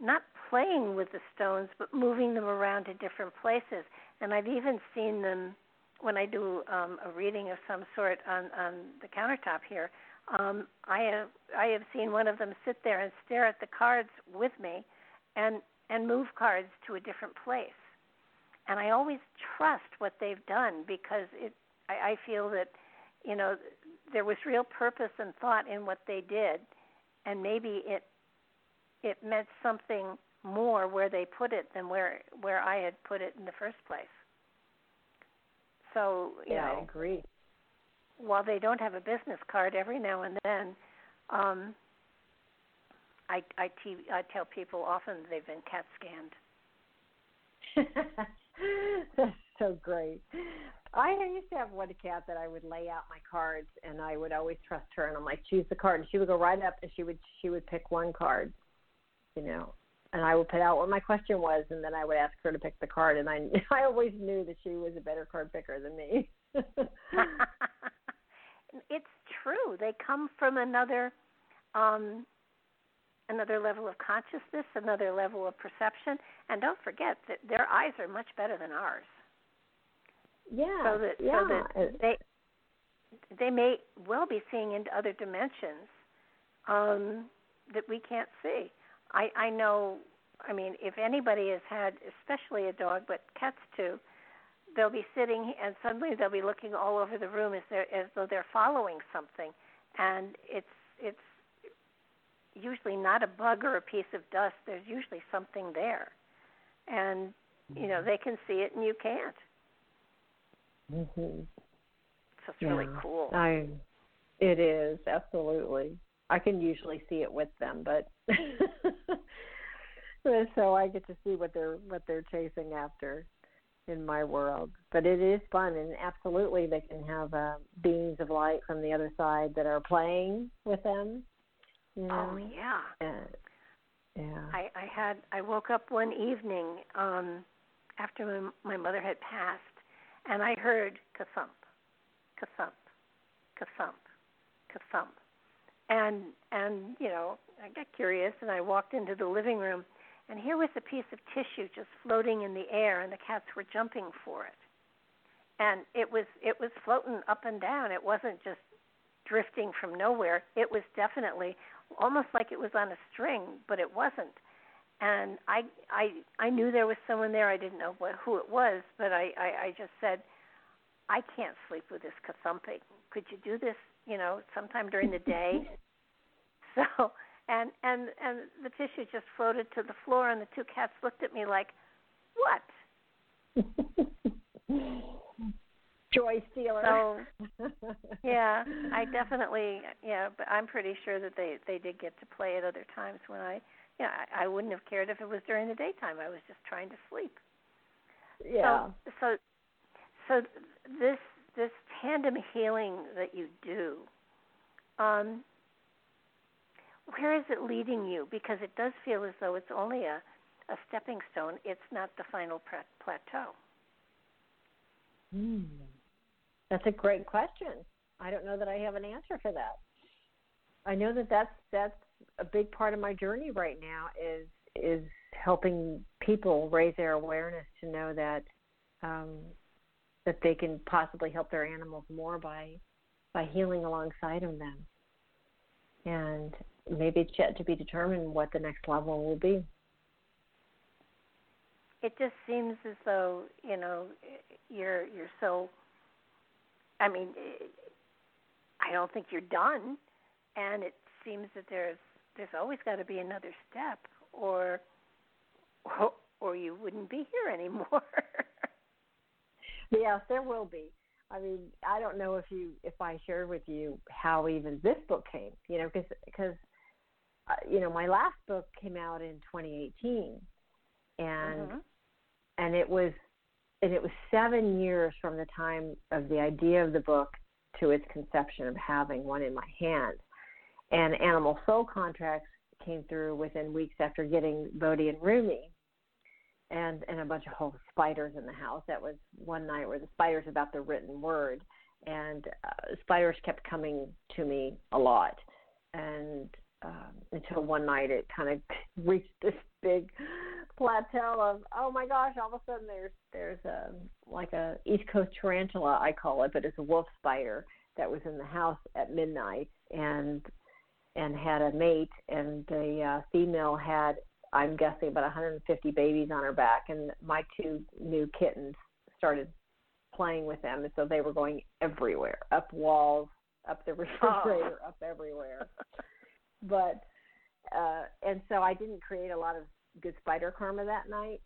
not playing with the stones, but moving them around to different places. And I've even seen them when I do um, a reading of some sort on on the countertop here. Um, I have I have seen one of them sit there and stare at the cards with me, and and move cards to a different place. And I always trust what they've done because it I, I feel that you know there was real purpose and thought in what they did, and maybe it it meant something more where they put it than where where I had put it in the first place. So you yeah, know, I agree. While they don't have a business card, every now and then, um, I I, te- I tell people often they've been CAT scanned. *laughs* That's so great. I used to have one cat that I would lay out my cards, and I would always trust her. And I'm like, choose the card, and she would go right up, and she would she would pick one card, you know, and I would put out what my question was, and then I would ask her to pick the card, and I *laughs* I always knew that she was a better card picker than me. *laughs* it's true. They come from another um another level of consciousness, another level of perception, and don't forget that their eyes are much better than ours. Yeah. So that yeah. so that they they may well be seeing into other dimensions um, that we can't see. I I know. I mean, if anybody has had, especially a dog, but cats too, they'll be sitting and suddenly they'll be looking all over the room as they're as though they're following something, and it's it's usually not a bug or a piece of dust. There's usually something there, and you know they can see it and you can't. Mm-hmm. So it's yeah. really cool. I, it is absolutely. I can usually see it with them, but *laughs* *laughs* so I get to see what they're what they're chasing after in my world. But it is fun, and absolutely they can have uh, beings of light from the other side that are playing with them. You know? Oh yeah. Uh, yeah. I, I had I woke up one evening um after my, my mother had passed, and I heard ka-thump, ka-thump, ka-thump, ka-thump, and and you know I got curious and I walked into the living room, and here was a piece of tissue just floating in the air, and the cats were jumping for it, and it was it was floating up and down. It wasn't just drifting from nowhere. It was definitely almost like it was on a string, but it wasn't. And I I I knew there was someone there. I didn't know what, who it was, but I, I I just said, I can't sleep with this kathumping. Could you do this, you know, sometime during the day? *laughs* so and and and the tissue just floated to the floor, and the two cats looked at me like, what? *laughs* Joy stealer. So *laughs* yeah, I definitely yeah, but I'm pretty sure that they they did get to play at other times when I yeah, I, I wouldn't have cared if it was during the daytime. I was just trying to sleep. Yeah. So so so this this tandem healing that you do, um, where is it leading you? Because it does feel as though it's only a a stepping stone. It's not the final plateau. Hmm. That's a great question. I don't know that I have an answer for that. I know that that's that's a big part of my journey right now is is helping people raise their awareness to know that um, that they can possibly help their animals more by by healing alongside of them. And maybe it's yet to be determined what the next level will be. It just seems as though you know you're you're so. I mean, I don't think you're done, and it seems that there's there's always got to be another step, or or, you wouldn't be here anymore. *laughs* yes, there will be. I mean, I don't know if you if I shared with you how even this book came. You know, because because uh, you know my last book came out in 2018, and mm-hmm. and it was and it was seven years from the time of the idea of the book to its conception of having one in my hand. And Animal Soul contracts came through within weeks after getting Bodhi and Rumi, and and a bunch of whole spiders in the house. That was one night where the spiders about the written word, and uh, spiders kept coming to me a lot, and um, until one night it kind of *laughs* reached this big plateau of oh my gosh all of a sudden there's there's a like a east coast tarantula i call it but it's a wolf spider that was in the house at midnight and and had a mate and the uh, female had i'm guessing about 150 babies on her back and my two new kittens started playing with them and so they were going everywhere up walls up the *laughs* refrigerator oh. up everywhere *laughs* but uh and so i didn't create a lot of good spider karma that night.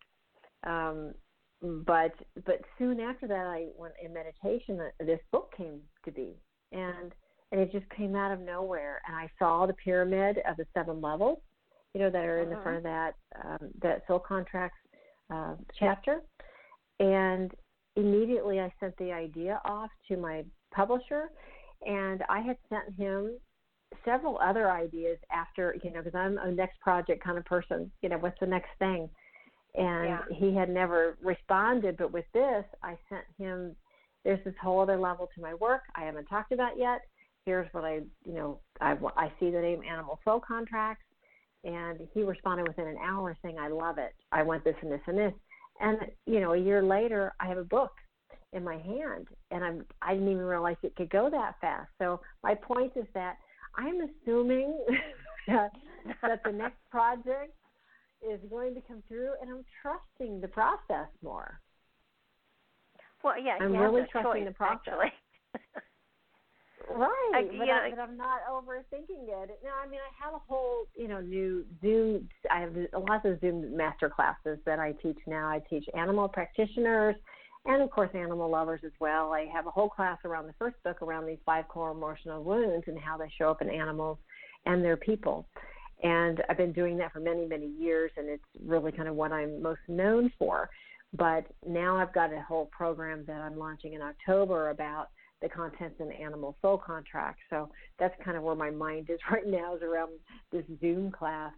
Um, but but soon after that, I went in meditation. This book came to be, and and it just came out of nowhere. And I saw the pyramid of the seven levels, you know, that are in the front of that um, that soul contracts uh, chapter. And immediately, I sent the idea off to my publisher, and I had sent him several other ideas after you know because I'm a next project kind of person. You know, what's the next thing? And yeah. he had never responded, but with this, I sent him. There's this whole other level to my work I haven't talked about yet. Here's what I, you know, I I see the name Animal Soul Contracts, and he responded within an hour saying, "I love it. I want this and this and this." And you know, a year later, I have a book, in my hand, and I'm I didn't even realize it could go that fast. So my point is that I'm assuming *laughs* that that the next project is going to come through, and I'm trusting the process more. Well, yeah, I'm really trusting choice, the process. *laughs* Right, I, but, I, but I'm not overthinking it. No, I mean I have a whole, you know, new Zoom. I have lots of Zoom master classes that I teach now. I teach animal practitioners, and of course animal lovers as well. I have a whole class around the first book around these five core emotional wounds and how they show up in animals and their people. And I've been doing that for many, many years, and it's really kind of what I'm most known for. But now I've got a whole program that I'm launching in October about the contents in the animal soul contract. So that's kind of where my mind is *laughs* right now is around this Zoom class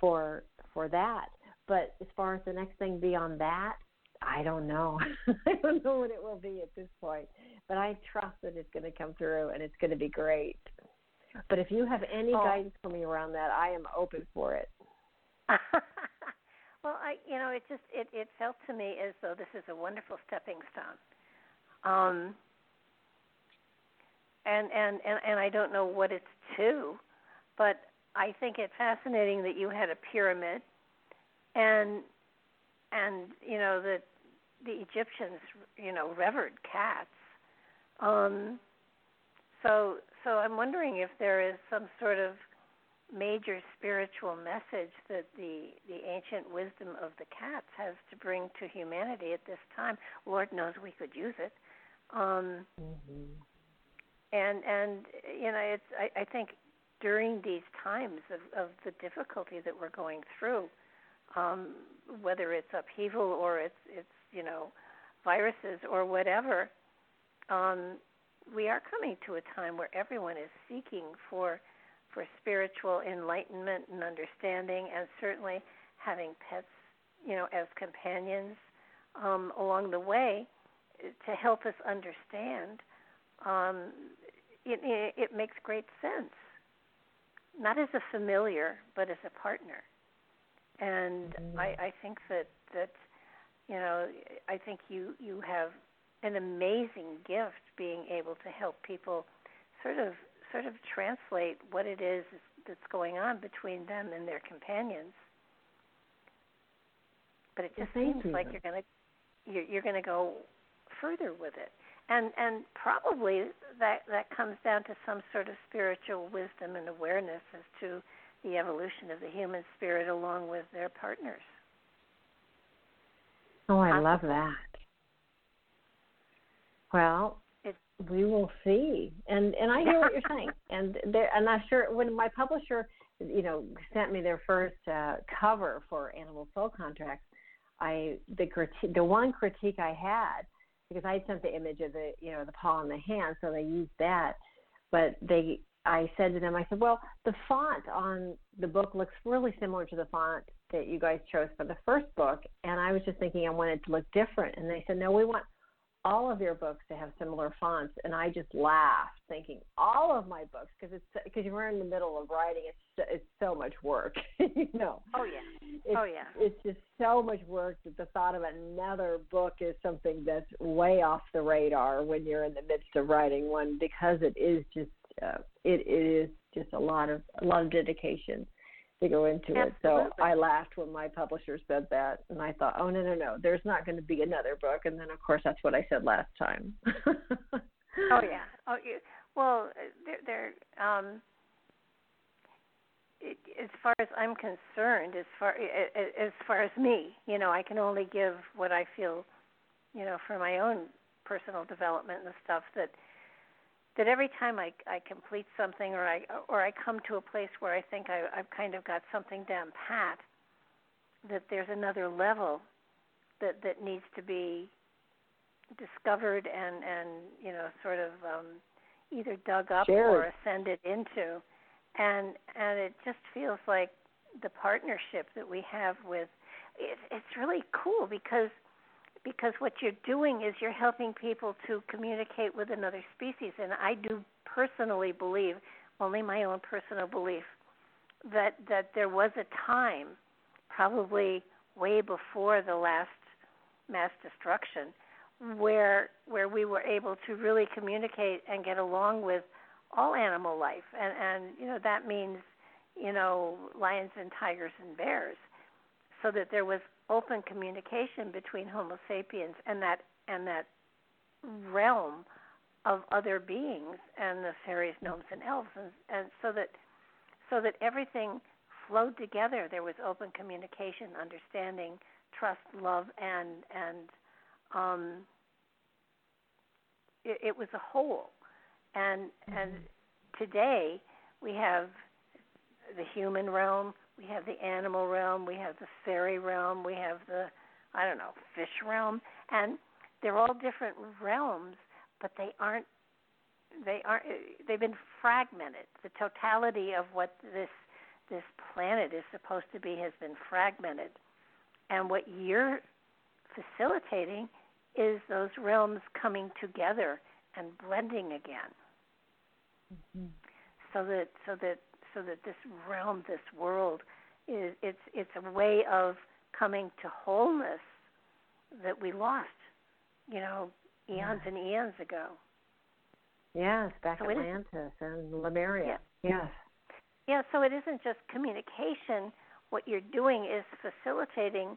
for for that. But as far as the next thing beyond that, I don't know. *laughs* I don't know what it will be at this point. But I trust that it's going to come through and it's going to be great. But if you have any oh. guidance for me around that, I am open for it. *laughs* well, I you know, it just it it felt to me as though this is a wonderful stepping stone. Um and and and and I don't know what it's to, but I think it's fascinating that you had a pyramid, and and you know that the Egyptians you know revered cats. Um, so so I'm wondering if there is some sort of major spiritual message that the the ancient wisdom of the cats has to bring to humanity at this time. Lord knows we could use it. Um, mm-hmm and and you know it's I, I think during these times of, of the difficulty that we're going through, um, whether it's upheaval or it's it's you know viruses or whatever, um, we are coming to a time where everyone is seeking for for spiritual enlightenment and understanding, and certainly having pets, you know, as companions um, along the way to help us understand um, it, it, it makes great sense. Not as a familiar, but as a partner. And mm-hmm. I, I think that that you know I think you you have an amazing gift being able to help people sort of sort of translate what it is that's going on between them and their companions. But it just well, seems you. like you're gonna you're, you're gonna go further with it and and probably that that comes down to some sort of spiritual wisdom and awareness as to the evolution of the human spirit along with their partners. Oh, I love that. Well, it, we will see, and and I hear what you're saying, *laughs* and there, and I'm not sure when my publisher, you know, sent me their first uh, cover for Animal Soul Contracts, I the critique, the one critique I had because I sent the image of the you know the paw and the hand, so they used that. But they, I said to them, I said, well, the font on the book looks really similar to the font that you guys chose for the first book, and I was just thinking I wanted it to look different. And they said, no, we want all of your books to have similar fonts, and I just laughed, thinking all of my books because it's because you're in the middle of writing. It's it's so much work, *laughs* you know. Oh yeah. It's, oh yeah. It's just so much work that the thought of another book is something that's way off the radar when you're in the midst of writing one because it is just uh, it, it is just a lot of a lot of dedication to go into Absolutely. it. So I laughed when my publisher said that, and I thought, oh no no no, there's not going to be another book. And then of course that's what I said last time. oh *laughs* yeah. Oh you, well, there there um. It, as far as I'm concerned, as far as far as me, you know, I can only give what I feel, you know, for my own personal development and the stuff that that every time I, I complete something or I or I come to a place where I think I, I've kind of got something down pat, that there's another level that that needs to be discovered and and you know sort of um, either dug up Shared. or ascended into, and and it just feels like the partnership that we have with it, it's really cool because because what you're doing is you're helping people to communicate with another species. And I do personally believe only my own personal belief that that there was a time probably way before the last mass destruction where where we were able to really communicate and get along with all animal life. And and you know that means you know lions and tigers and bears. So that there was open communication between homo sapiens and that and that realm of other beings and the fairies gnomes and elves. And and so that so that everything flowed together. There was open communication understanding trust love and and um it, it was a whole, and mm-hmm. and today we have the human realm, we have the animal realm, we have the fairy realm, we have the I don't know fish realm, and they're all different realms, but they aren't they aren't they've been fragmented. The totality of what this this planet is supposed to be has been fragmented, and what you're facilitating is those realms coming together and blending again. Mm-hmm. So that so that so that this realm, this world, is it's it's a way of coming to wholeness that we lost, you know, eons yeah. and eons ago. Yes, back so Atlantis and Lemuria. Yeah. Yes. Yeah, so it isn't just communication. What you're doing is facilitating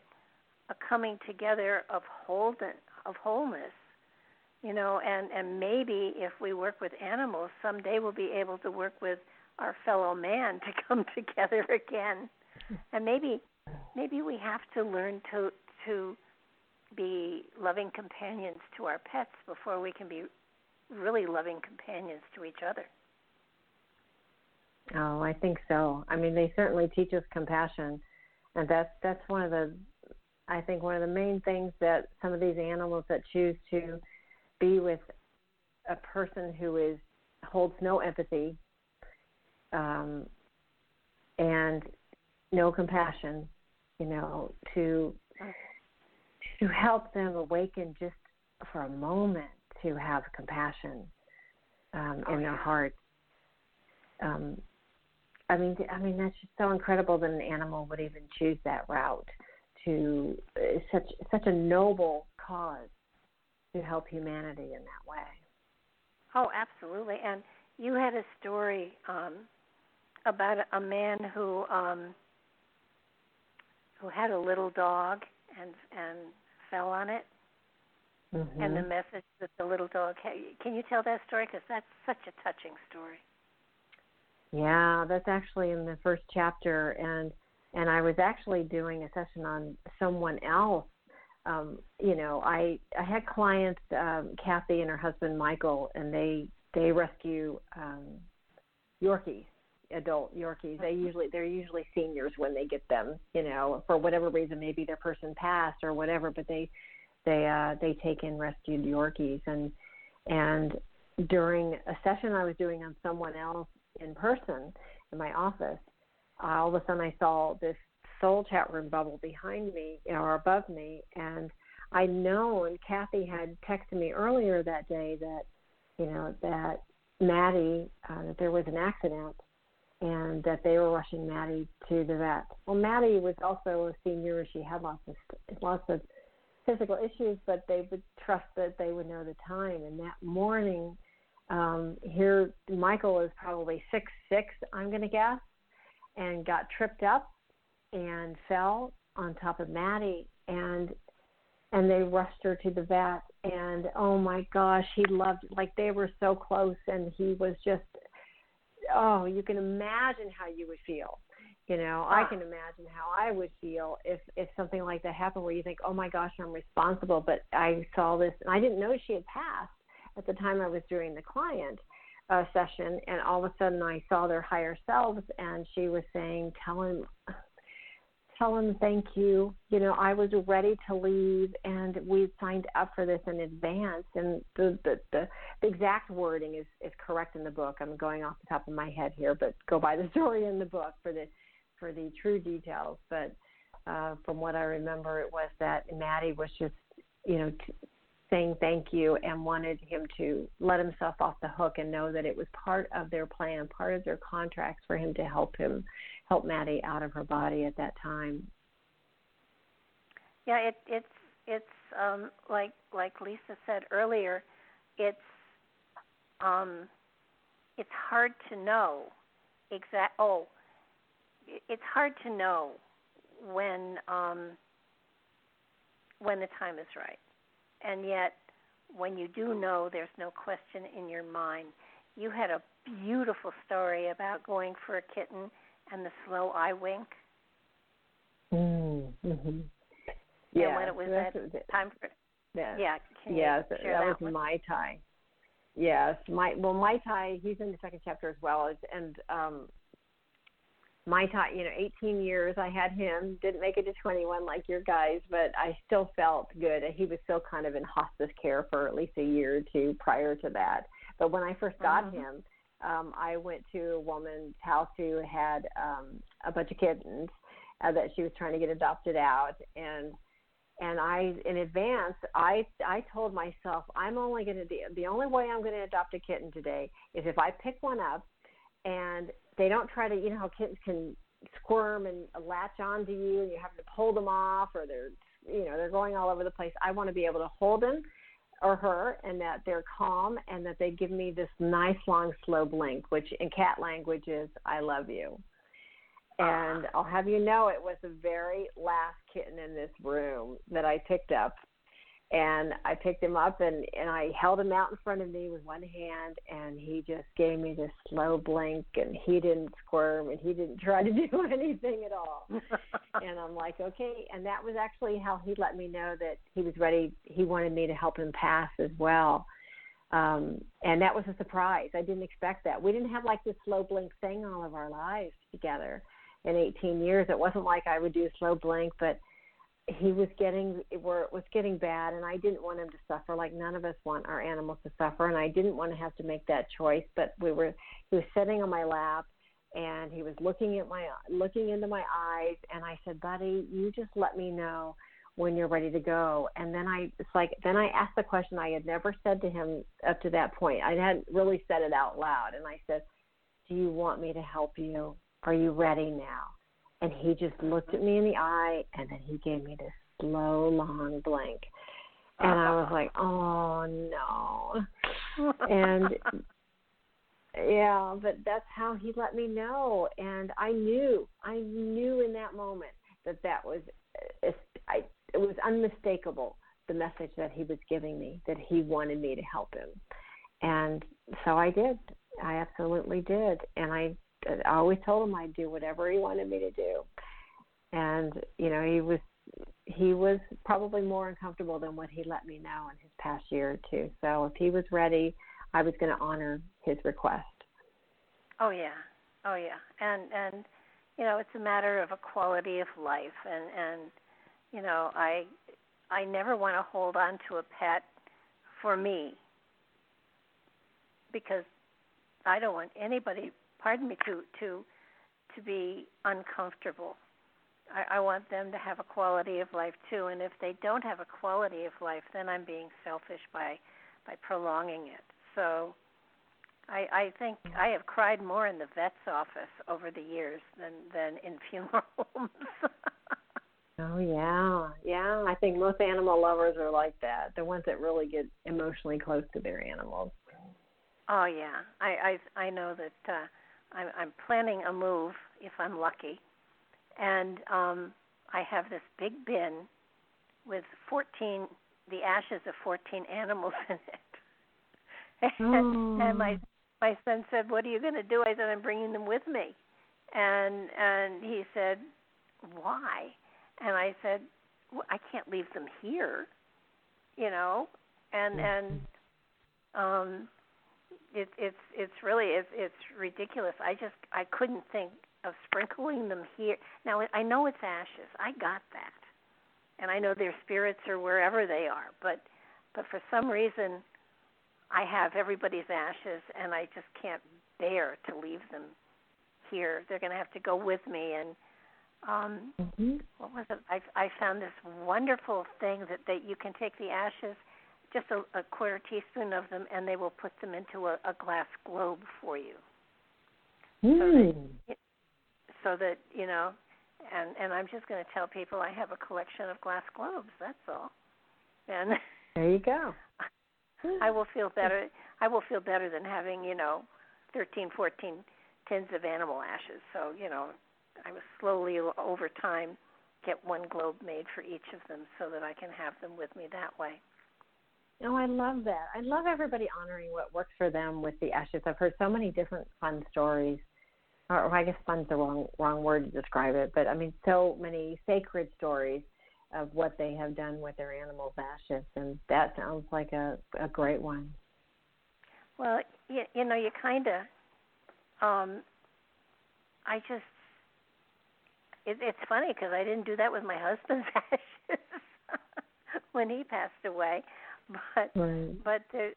a coming together of wholeness, of wholeness you know and and maybe if we work with animals someday we'll be able to work with our fellow man to *laughs* come together again. And maybe maybe we have to learn to to be loving companions to our pets before we can be really loving companions to each other. Oh i think so. I mean they certainly teach us compassion. And that's that's one of the I think one of the main things that some of these animals that choose to be with a person who is holds no empathy um, and no compassion, you know, to to help them awaken just for a moment to have compassion um, in their hearts. Um, I mean, I mean that's just so incredible that an animal would even choose that route to uh, such such a noble cause to help humanity in that way. Oh, absolutely. And you had a story um, about a man who um, who had a little dog and and fell on it. Mm-hmm. And the message that the little dog had. Can you tell that story? Because that's such a touching story. Yeah, that's actually in the first chapter, and and I was actually doing a session on someone else. Um, you know, I I had clients, um, Kathy and her husband Michael, and they they rescue um, Yorkies, adult Yorkies. They usually they're usually seniors when they get them. You know, for whatever reason, maybe their person passed or whatever, but they they uh, they take in rescued Yorkies and and during a session I was doing on someone else in person in my office all of a sudden I saw this soul chat room bubble behind me or above me, and I know, and Kathy had texted me earlier that day that, you know, that Maddie, uh, that there was an accident and that they were rushing Maddie to the vet. Well, Maddie was also a senior. She had lots of lots of physical issues, but they would trust that they would know the time. And that morning, um, here Michael is probably six six, I'm going to guess, and got tripped up and fell on top of Maddie and and they rushed her to the vet and oh my gosh he loved like they were so close and he was just oh you can imagine how you would feel. You know i can imagine how i would feel if if something like that happened where you think oh my gosh i'm responsible but i saw this and i didn't know she had passed at the time i was doing the client uh, session, and all of a sudden I saw their higher selves, and she was saying, "Tell him, tell him thank you. You know, I was ready to leave, and we signed up for this in advance." And the the the, the exact wording is is correct in the book. I'm going off the top of my head here, but go by the *laughs* story in the book for the for the true details. But uh, from what I remember, it was that Maddie was just you know t- saying thank you and wanted him to let himself off the hook and know that it was part of their plan, part of their contracts for him to help him help Maddie out of her body at that time. Yeah, it, it's it's um, like like Lisa said earlier, it's um, it's hard to know exact. Oh, it's hard to know when um, when the time is right, and yet when you do know, there's no question in your mind. You had a beautiful story about going for a kitten and the slow eye wink. Mm-hmm. Yeah, and when it was that time for yeah, yeah, yes, that, that was my tie. Yes, my well, my tie. He's in the second chapter as well, and um, my tie. You know, 18 years I had him. Didn't make it to 21 like your guys, but I still felt good. He was still kind of in hospice care for at least a year or two prior to that. But when I first got mm-hmm. him, um, I went to a woman's house who had um, a bunch of kittens uh, that she was trying to get adopted out, and and I in advance I I told myself I'm only going to the only way I'm going to adopt a kitten today is if I pick one up and they don't try to you know how kittens can squirm and latch onto you and you have to pull them off or they're you know they're going all over the place. I want to be able to hold them or her and that they're calm and that they give me this nice long slow blink which in cat language is I love you. And ah. I'll have you know, it was the very last kitten in this room that I picked up. And I picked him up and, and I held him out in front of me with one hand, and he just gave me this slow blink, and he didn't squirm, and he didn't *laughs* try to do *laughs* anything at all. and I'm like, okay. And that was actually how he let me know that he was ready. He wanted me to help him pass as well. Um, and that was a surprise. I didn't expect that. We didn't have like this slow blink thing all of our lives together in 18 years. It wasn't like I would do a slow blink, but he was getting where it was getting bad, and I didn't want him to suffer. Like none of us want our animals to suffer, and I didn't want to have to make that choice. But we were. He was sitting on my lap, and he was looking at my looking into my eyes, and I said, "Buddy, you just let me know." when you're ready to go. And then I, it's like, then I asked the question I had never said to him up to that point. I hadn't really said it out loud. And I said, Do you want me to help you? Are you ready now? And he just looked at me in the eye and then he gave me this slow, long blink. And I was like, oh no. and *laughs* yeah, but that's how he let me know. And I knew, I knew in that moment that that was, uh, I, it was unmistakable the message that he was giving me, that he wanted me to help him. And so I did. I absolutely did. And I I always told him I'd do whatever he wanted me to do. And you know, he was he was probably more uncomfortable than what he let me know in his past year or two. So if he was ready, I was going to honor his request. Oh yeah, oh yeah, and and you know, it's a matter of a quality of life, and and you know, I I never want to hold on to a pet for me because I don't want anybody pardon me, to to to be uncomfortable. I, I want them to have a quality of life too, and if they don't have a quality of life, then I'm being selfish by by prolonging it. So I, I think I have cried more in the vet's office over the years than than in *laughs* funeral homes. oh yeah, yeah. I think most animal lovers are like that. The ones that really get emotionally close to their animals. Oh yeah, I I I know that. uh I'm, I'm planning a move if I'm lucky, and um, I have this big bin with 14 the ashes of 14 *laughs* animals in it. and, and my my son said, "What are you going to do?" I said, "I'm bringing them with me." And and he said, "Why?" And I said, well, "I can't leave them here." You know, and and um it, it's it's really it's it's ridiculous. I just I couldn't think of sprinkling them here. Now I know it's ashes. I got that, and I know their spirits are wherever they are. But but for some reason, I have everybody's ashes, and I just can't bear to leave them here. They're going to have to go with me. And um, mm-hmm. what was it? I I found this wonderful thing that that you can take the ashes just a, a quarter teaspoon of them, and they will put them into a, a glass globe for you. Mm. So, that, hmm. so that you know, and and I'm just going to tell people I have a collection of glass globes. That's all. and there you go. *laughs* I will feel better. I will feel better than having you know, thirteen, fourteen tins of animal ashes. So you know, I was slowly over time get one globe made for each of them so that I can have them with me that way. Oh, I love that. I love everybody honoring what works for them with the ashes. I've heard so many different fun stories. Or I guess fun's the wrong wrong word to describe it, but I mean so many sacred stories of what they have done with their animals' ashes, and that sounds like a a great one. Well, you, you know, you kind of, um, I just, it, it's funny because I didn't do that with my husband's *laughs* ashes *laughs* when he passed away *laughs* but right. but there,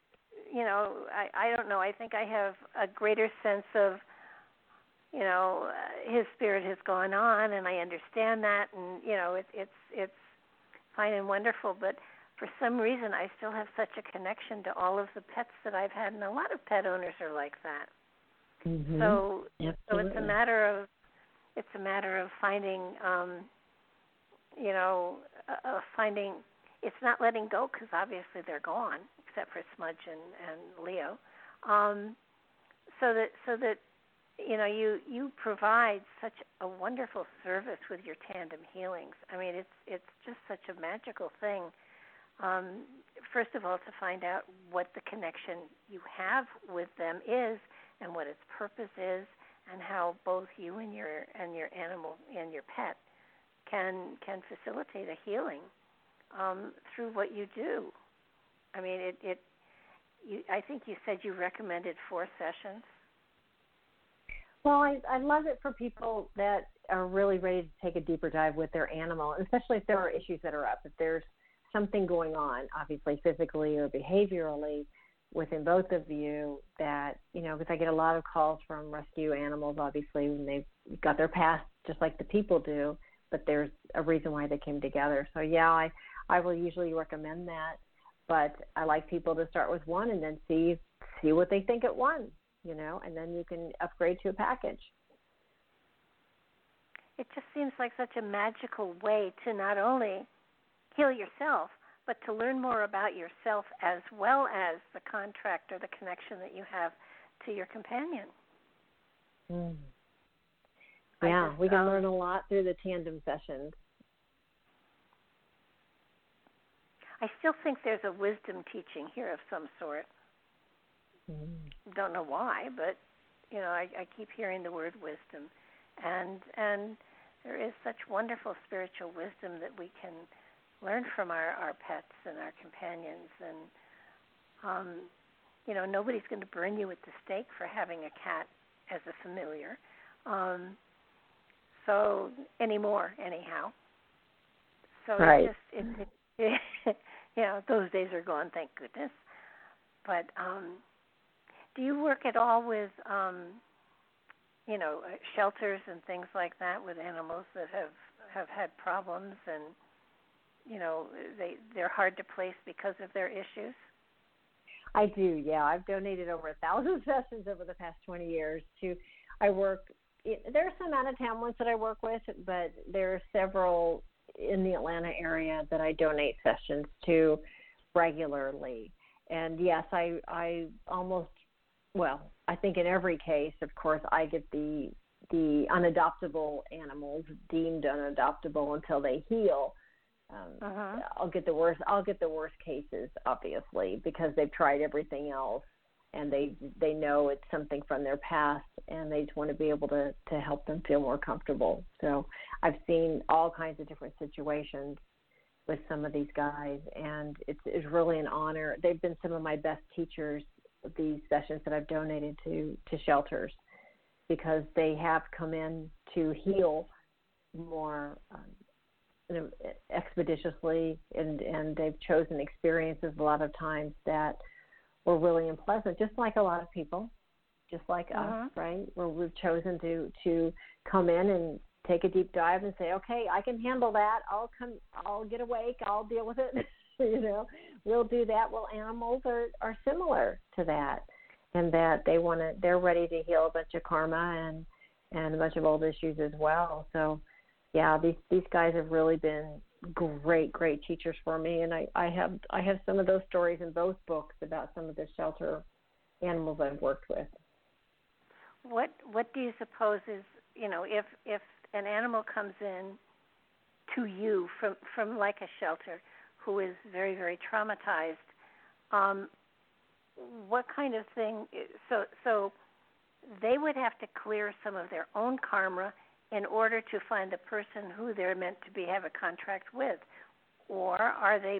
you know, I I don't know. I think I have a greater sense of you know uh, his spirit has gone on, and I understand that, and you know it, it's it's fine and wonderful, but for some reason I still have such a connection to all of the pets that I've had, and a lot of pet owners are like that. Mm-hmm. So Absolutely. so it's a matter of it's a matter of finding um you know uh, of finding it's not letting go because obviously they're gone, except for Smudge and, and Leo. Um, so that so that you know you you provide such a wonderful service with your tandem healings. I mean, it's it's just such a magical thing. Um, first of all, to find out what the connection you have with them is and what its purpose is, and how both you and your and your animal and your pet can can facilitate a healing um, through what you do. I mean, it. it you, I think you said you recommended four sessions. Well, I, I love it for people that are really ready to take a deeper dive with their animal, especially if there are issues that are up. If there's something going on, obviously physically or behaviorally, within both of you, that you know, because I get a lot of calls from rescue animals, obviously when they've got their past, just like the people do, but there's a reason why they came together. So yeah, I I will usually recommend that. But I like people to start with one and then see see what they think at one, you know, and then you can upgrade to a package. It just seems like such a magical way to not only heal yourself, but to learn more about yourself as well as the contract or the connection that you have to your companion. Mm. Yeah, just, we can um, learn a lot through the tandem sessions. I still think there's a wisdom teaching here of some sort. Mm. Don't know why, but you know, I, I keep hearing the word wisdom, and and there is such wonderful spiritual wisdom that we can learn from our our pets and our companions, and um, you know, nobody's going to burn you at the stake for having a cat as a familiar. Um, so anymore, anyhow. So Right. it just it, it *laughs* know those days are gone, thank goodness. But um, do you work at all with um, you know uh, shelters and things like that with animals that have have had problems and you know they they're hard to place because of their issues? I do, yeah. I've donated over a thousand *laughs* sessions over the past 20 years to. I work. There are some out of town ones that I work with, but there are several in the Atlanta area that I donate sessions to regularly. And yes, I I almost well, I think in every case, of course, I get the the unadoptable animals deemed unadoptable until they heal. Um, Uh-huh. I'll get the worst. I'll get the worst cases, obviously, because they've tried everything else, and they they know it's something from their past, and they just want to be able to to help them feel more comfortable. So I've seen all kinds of different situations with some of these guys, and it's it's really an honor. They've been some of my best teachers. These sessions that I've donated to to shelters, because they have come in to heal more um, expeditiously, and and they've chosen experiences a lot of times that were really unpleasant, just like a lot of people, just like Uh-huh. us, right? Where we've chosen to to come in and take a deep dive and say, okay, I can handle that. I'll come. I'll get awake. I'll deal with it. *laughs* you know, we'll do that. Well, animals are are similar to that, and that they want to. They're ready to heal a bunch of karma and and a bunch of old issues as well. So yeah, these these guys have really been great, great teachers for me, and I, I have I have some of those stories in both books about some of the shelter animals I've worked with. What what do you suppose is you know if if an animal comes in to you from from like a shelter who is very very traumatized, um, what kind of thing? So so they would have to clear some of their own karma in order to find the person who they're meant to be have a contract with, or are they,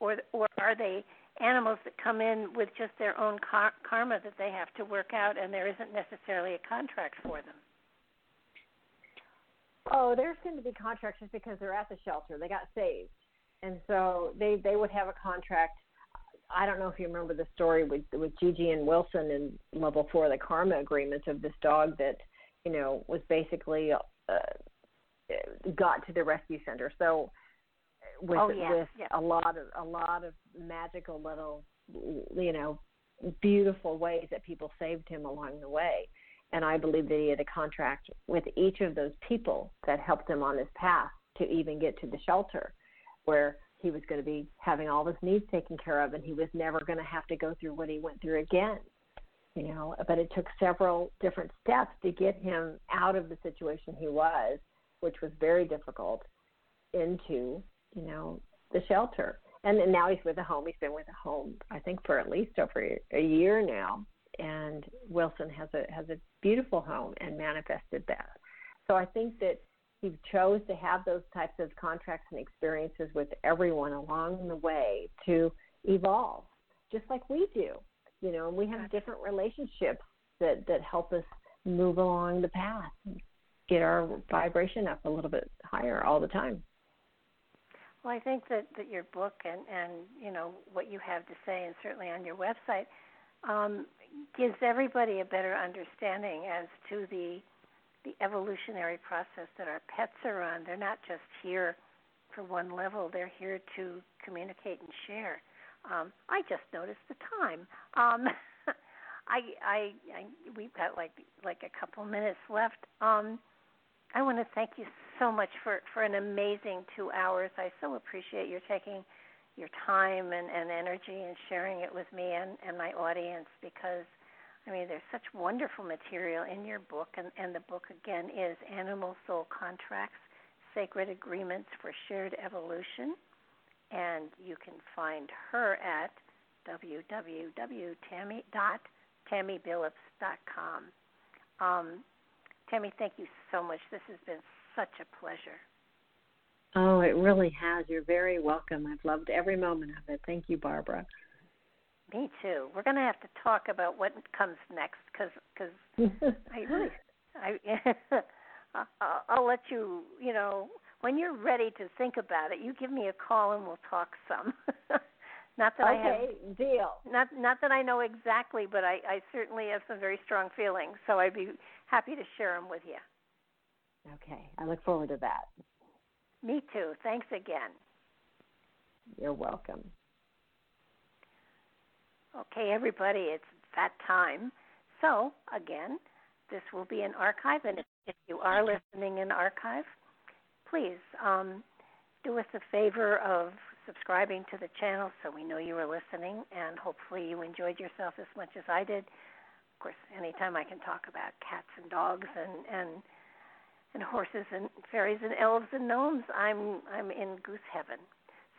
or or are they animals that come in with just their own car- karma that they have to work out, and there isn't necessarily a contract for them? Oh, there's going to be contracts just because they're at the shelter. They got saved, and so they they would have a contract. I don't know if you remember the story with with Gigi and Wilson in level four, the karma agreement of this dog that you know, was basically uh, got to the rescue center. So with oh, yeah, with yeah. a lot of a lot of magical little you know beautiful ways that people saved him along the way. And I believe that he had a contract with each of those people that helped him on his path to even get to the shelter where he was going to be having all his needs taken care of and he was never going to have to go through what he went through again you know, but it took several different steps to get him out of the situation he was, which was very difficult, into, you know, the shelter. And now he's with a home. He's been with a home, I think, for at least over a year now. And Wilson has a has a beautiful home and manifested that. So I think that he chose to have those types of contracts and experiences with everyone along the way to evolve, just like we do you know, and we have different relationships that that help us move along the path, get our vibration up a little bit higher all the time. Well, I think that, that your book and, and you know what you have to say, and certainly on your website, um, gives everybody a better understanding as to the the evolutionary process that our pets are on. They're not just here for one level; they're here to communicate and share. Um, I just noticed the time. Um, *laughs* I, I, I, we've got like like a couple minutes left. Um, I want to thank you so much for for an amazing two hours. I so appreciate your taking your time and, and energy and sharing it with me and, and my audience because I mean there's such wonderful material in your book and, and the book again is Animal Soul Contracts, Sacred Agreements for Shared Evolution and you can find her at www.tammy.tammybillups.com. Um, Tammy, thank you so much. This has been such a pleasure. Oh, it really has. You're very welcome. I've loved every moment of it. Thank you, Barbara. Me too. We're going to have to talk about what comes next because cause *laughs* I really I *laughs* I'll let you you know when you're ready to think about it, you give me a call and we'll talk some. *laughs* not that okay, I have deal. Not not that I know exactly, but I, I certainly have some very strong feelings. So I'd be happy to share them with you. Okay, I look forward to that. Me too. Thanks again. You're welcome. Okay, everybody, it's that time. So again, this will be an archive, and if, if you are listening in archive, please um, do us a favor of subscribing to the channel so we know you were listening and hopefully you enjoyed yourself as much as I did. Of course, anytime I can talk about cats and dogs and and and horses and fairies and elves and gnomes, I'm I'm in goose heaven.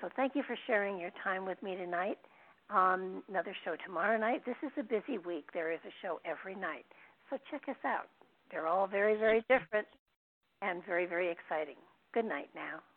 So thank you for sharing your time with me tonight. Um, another show tomorrow night. This is a busy week. There is a show every night. So check us out. They're all very, very different and very, very exciting. Good night now.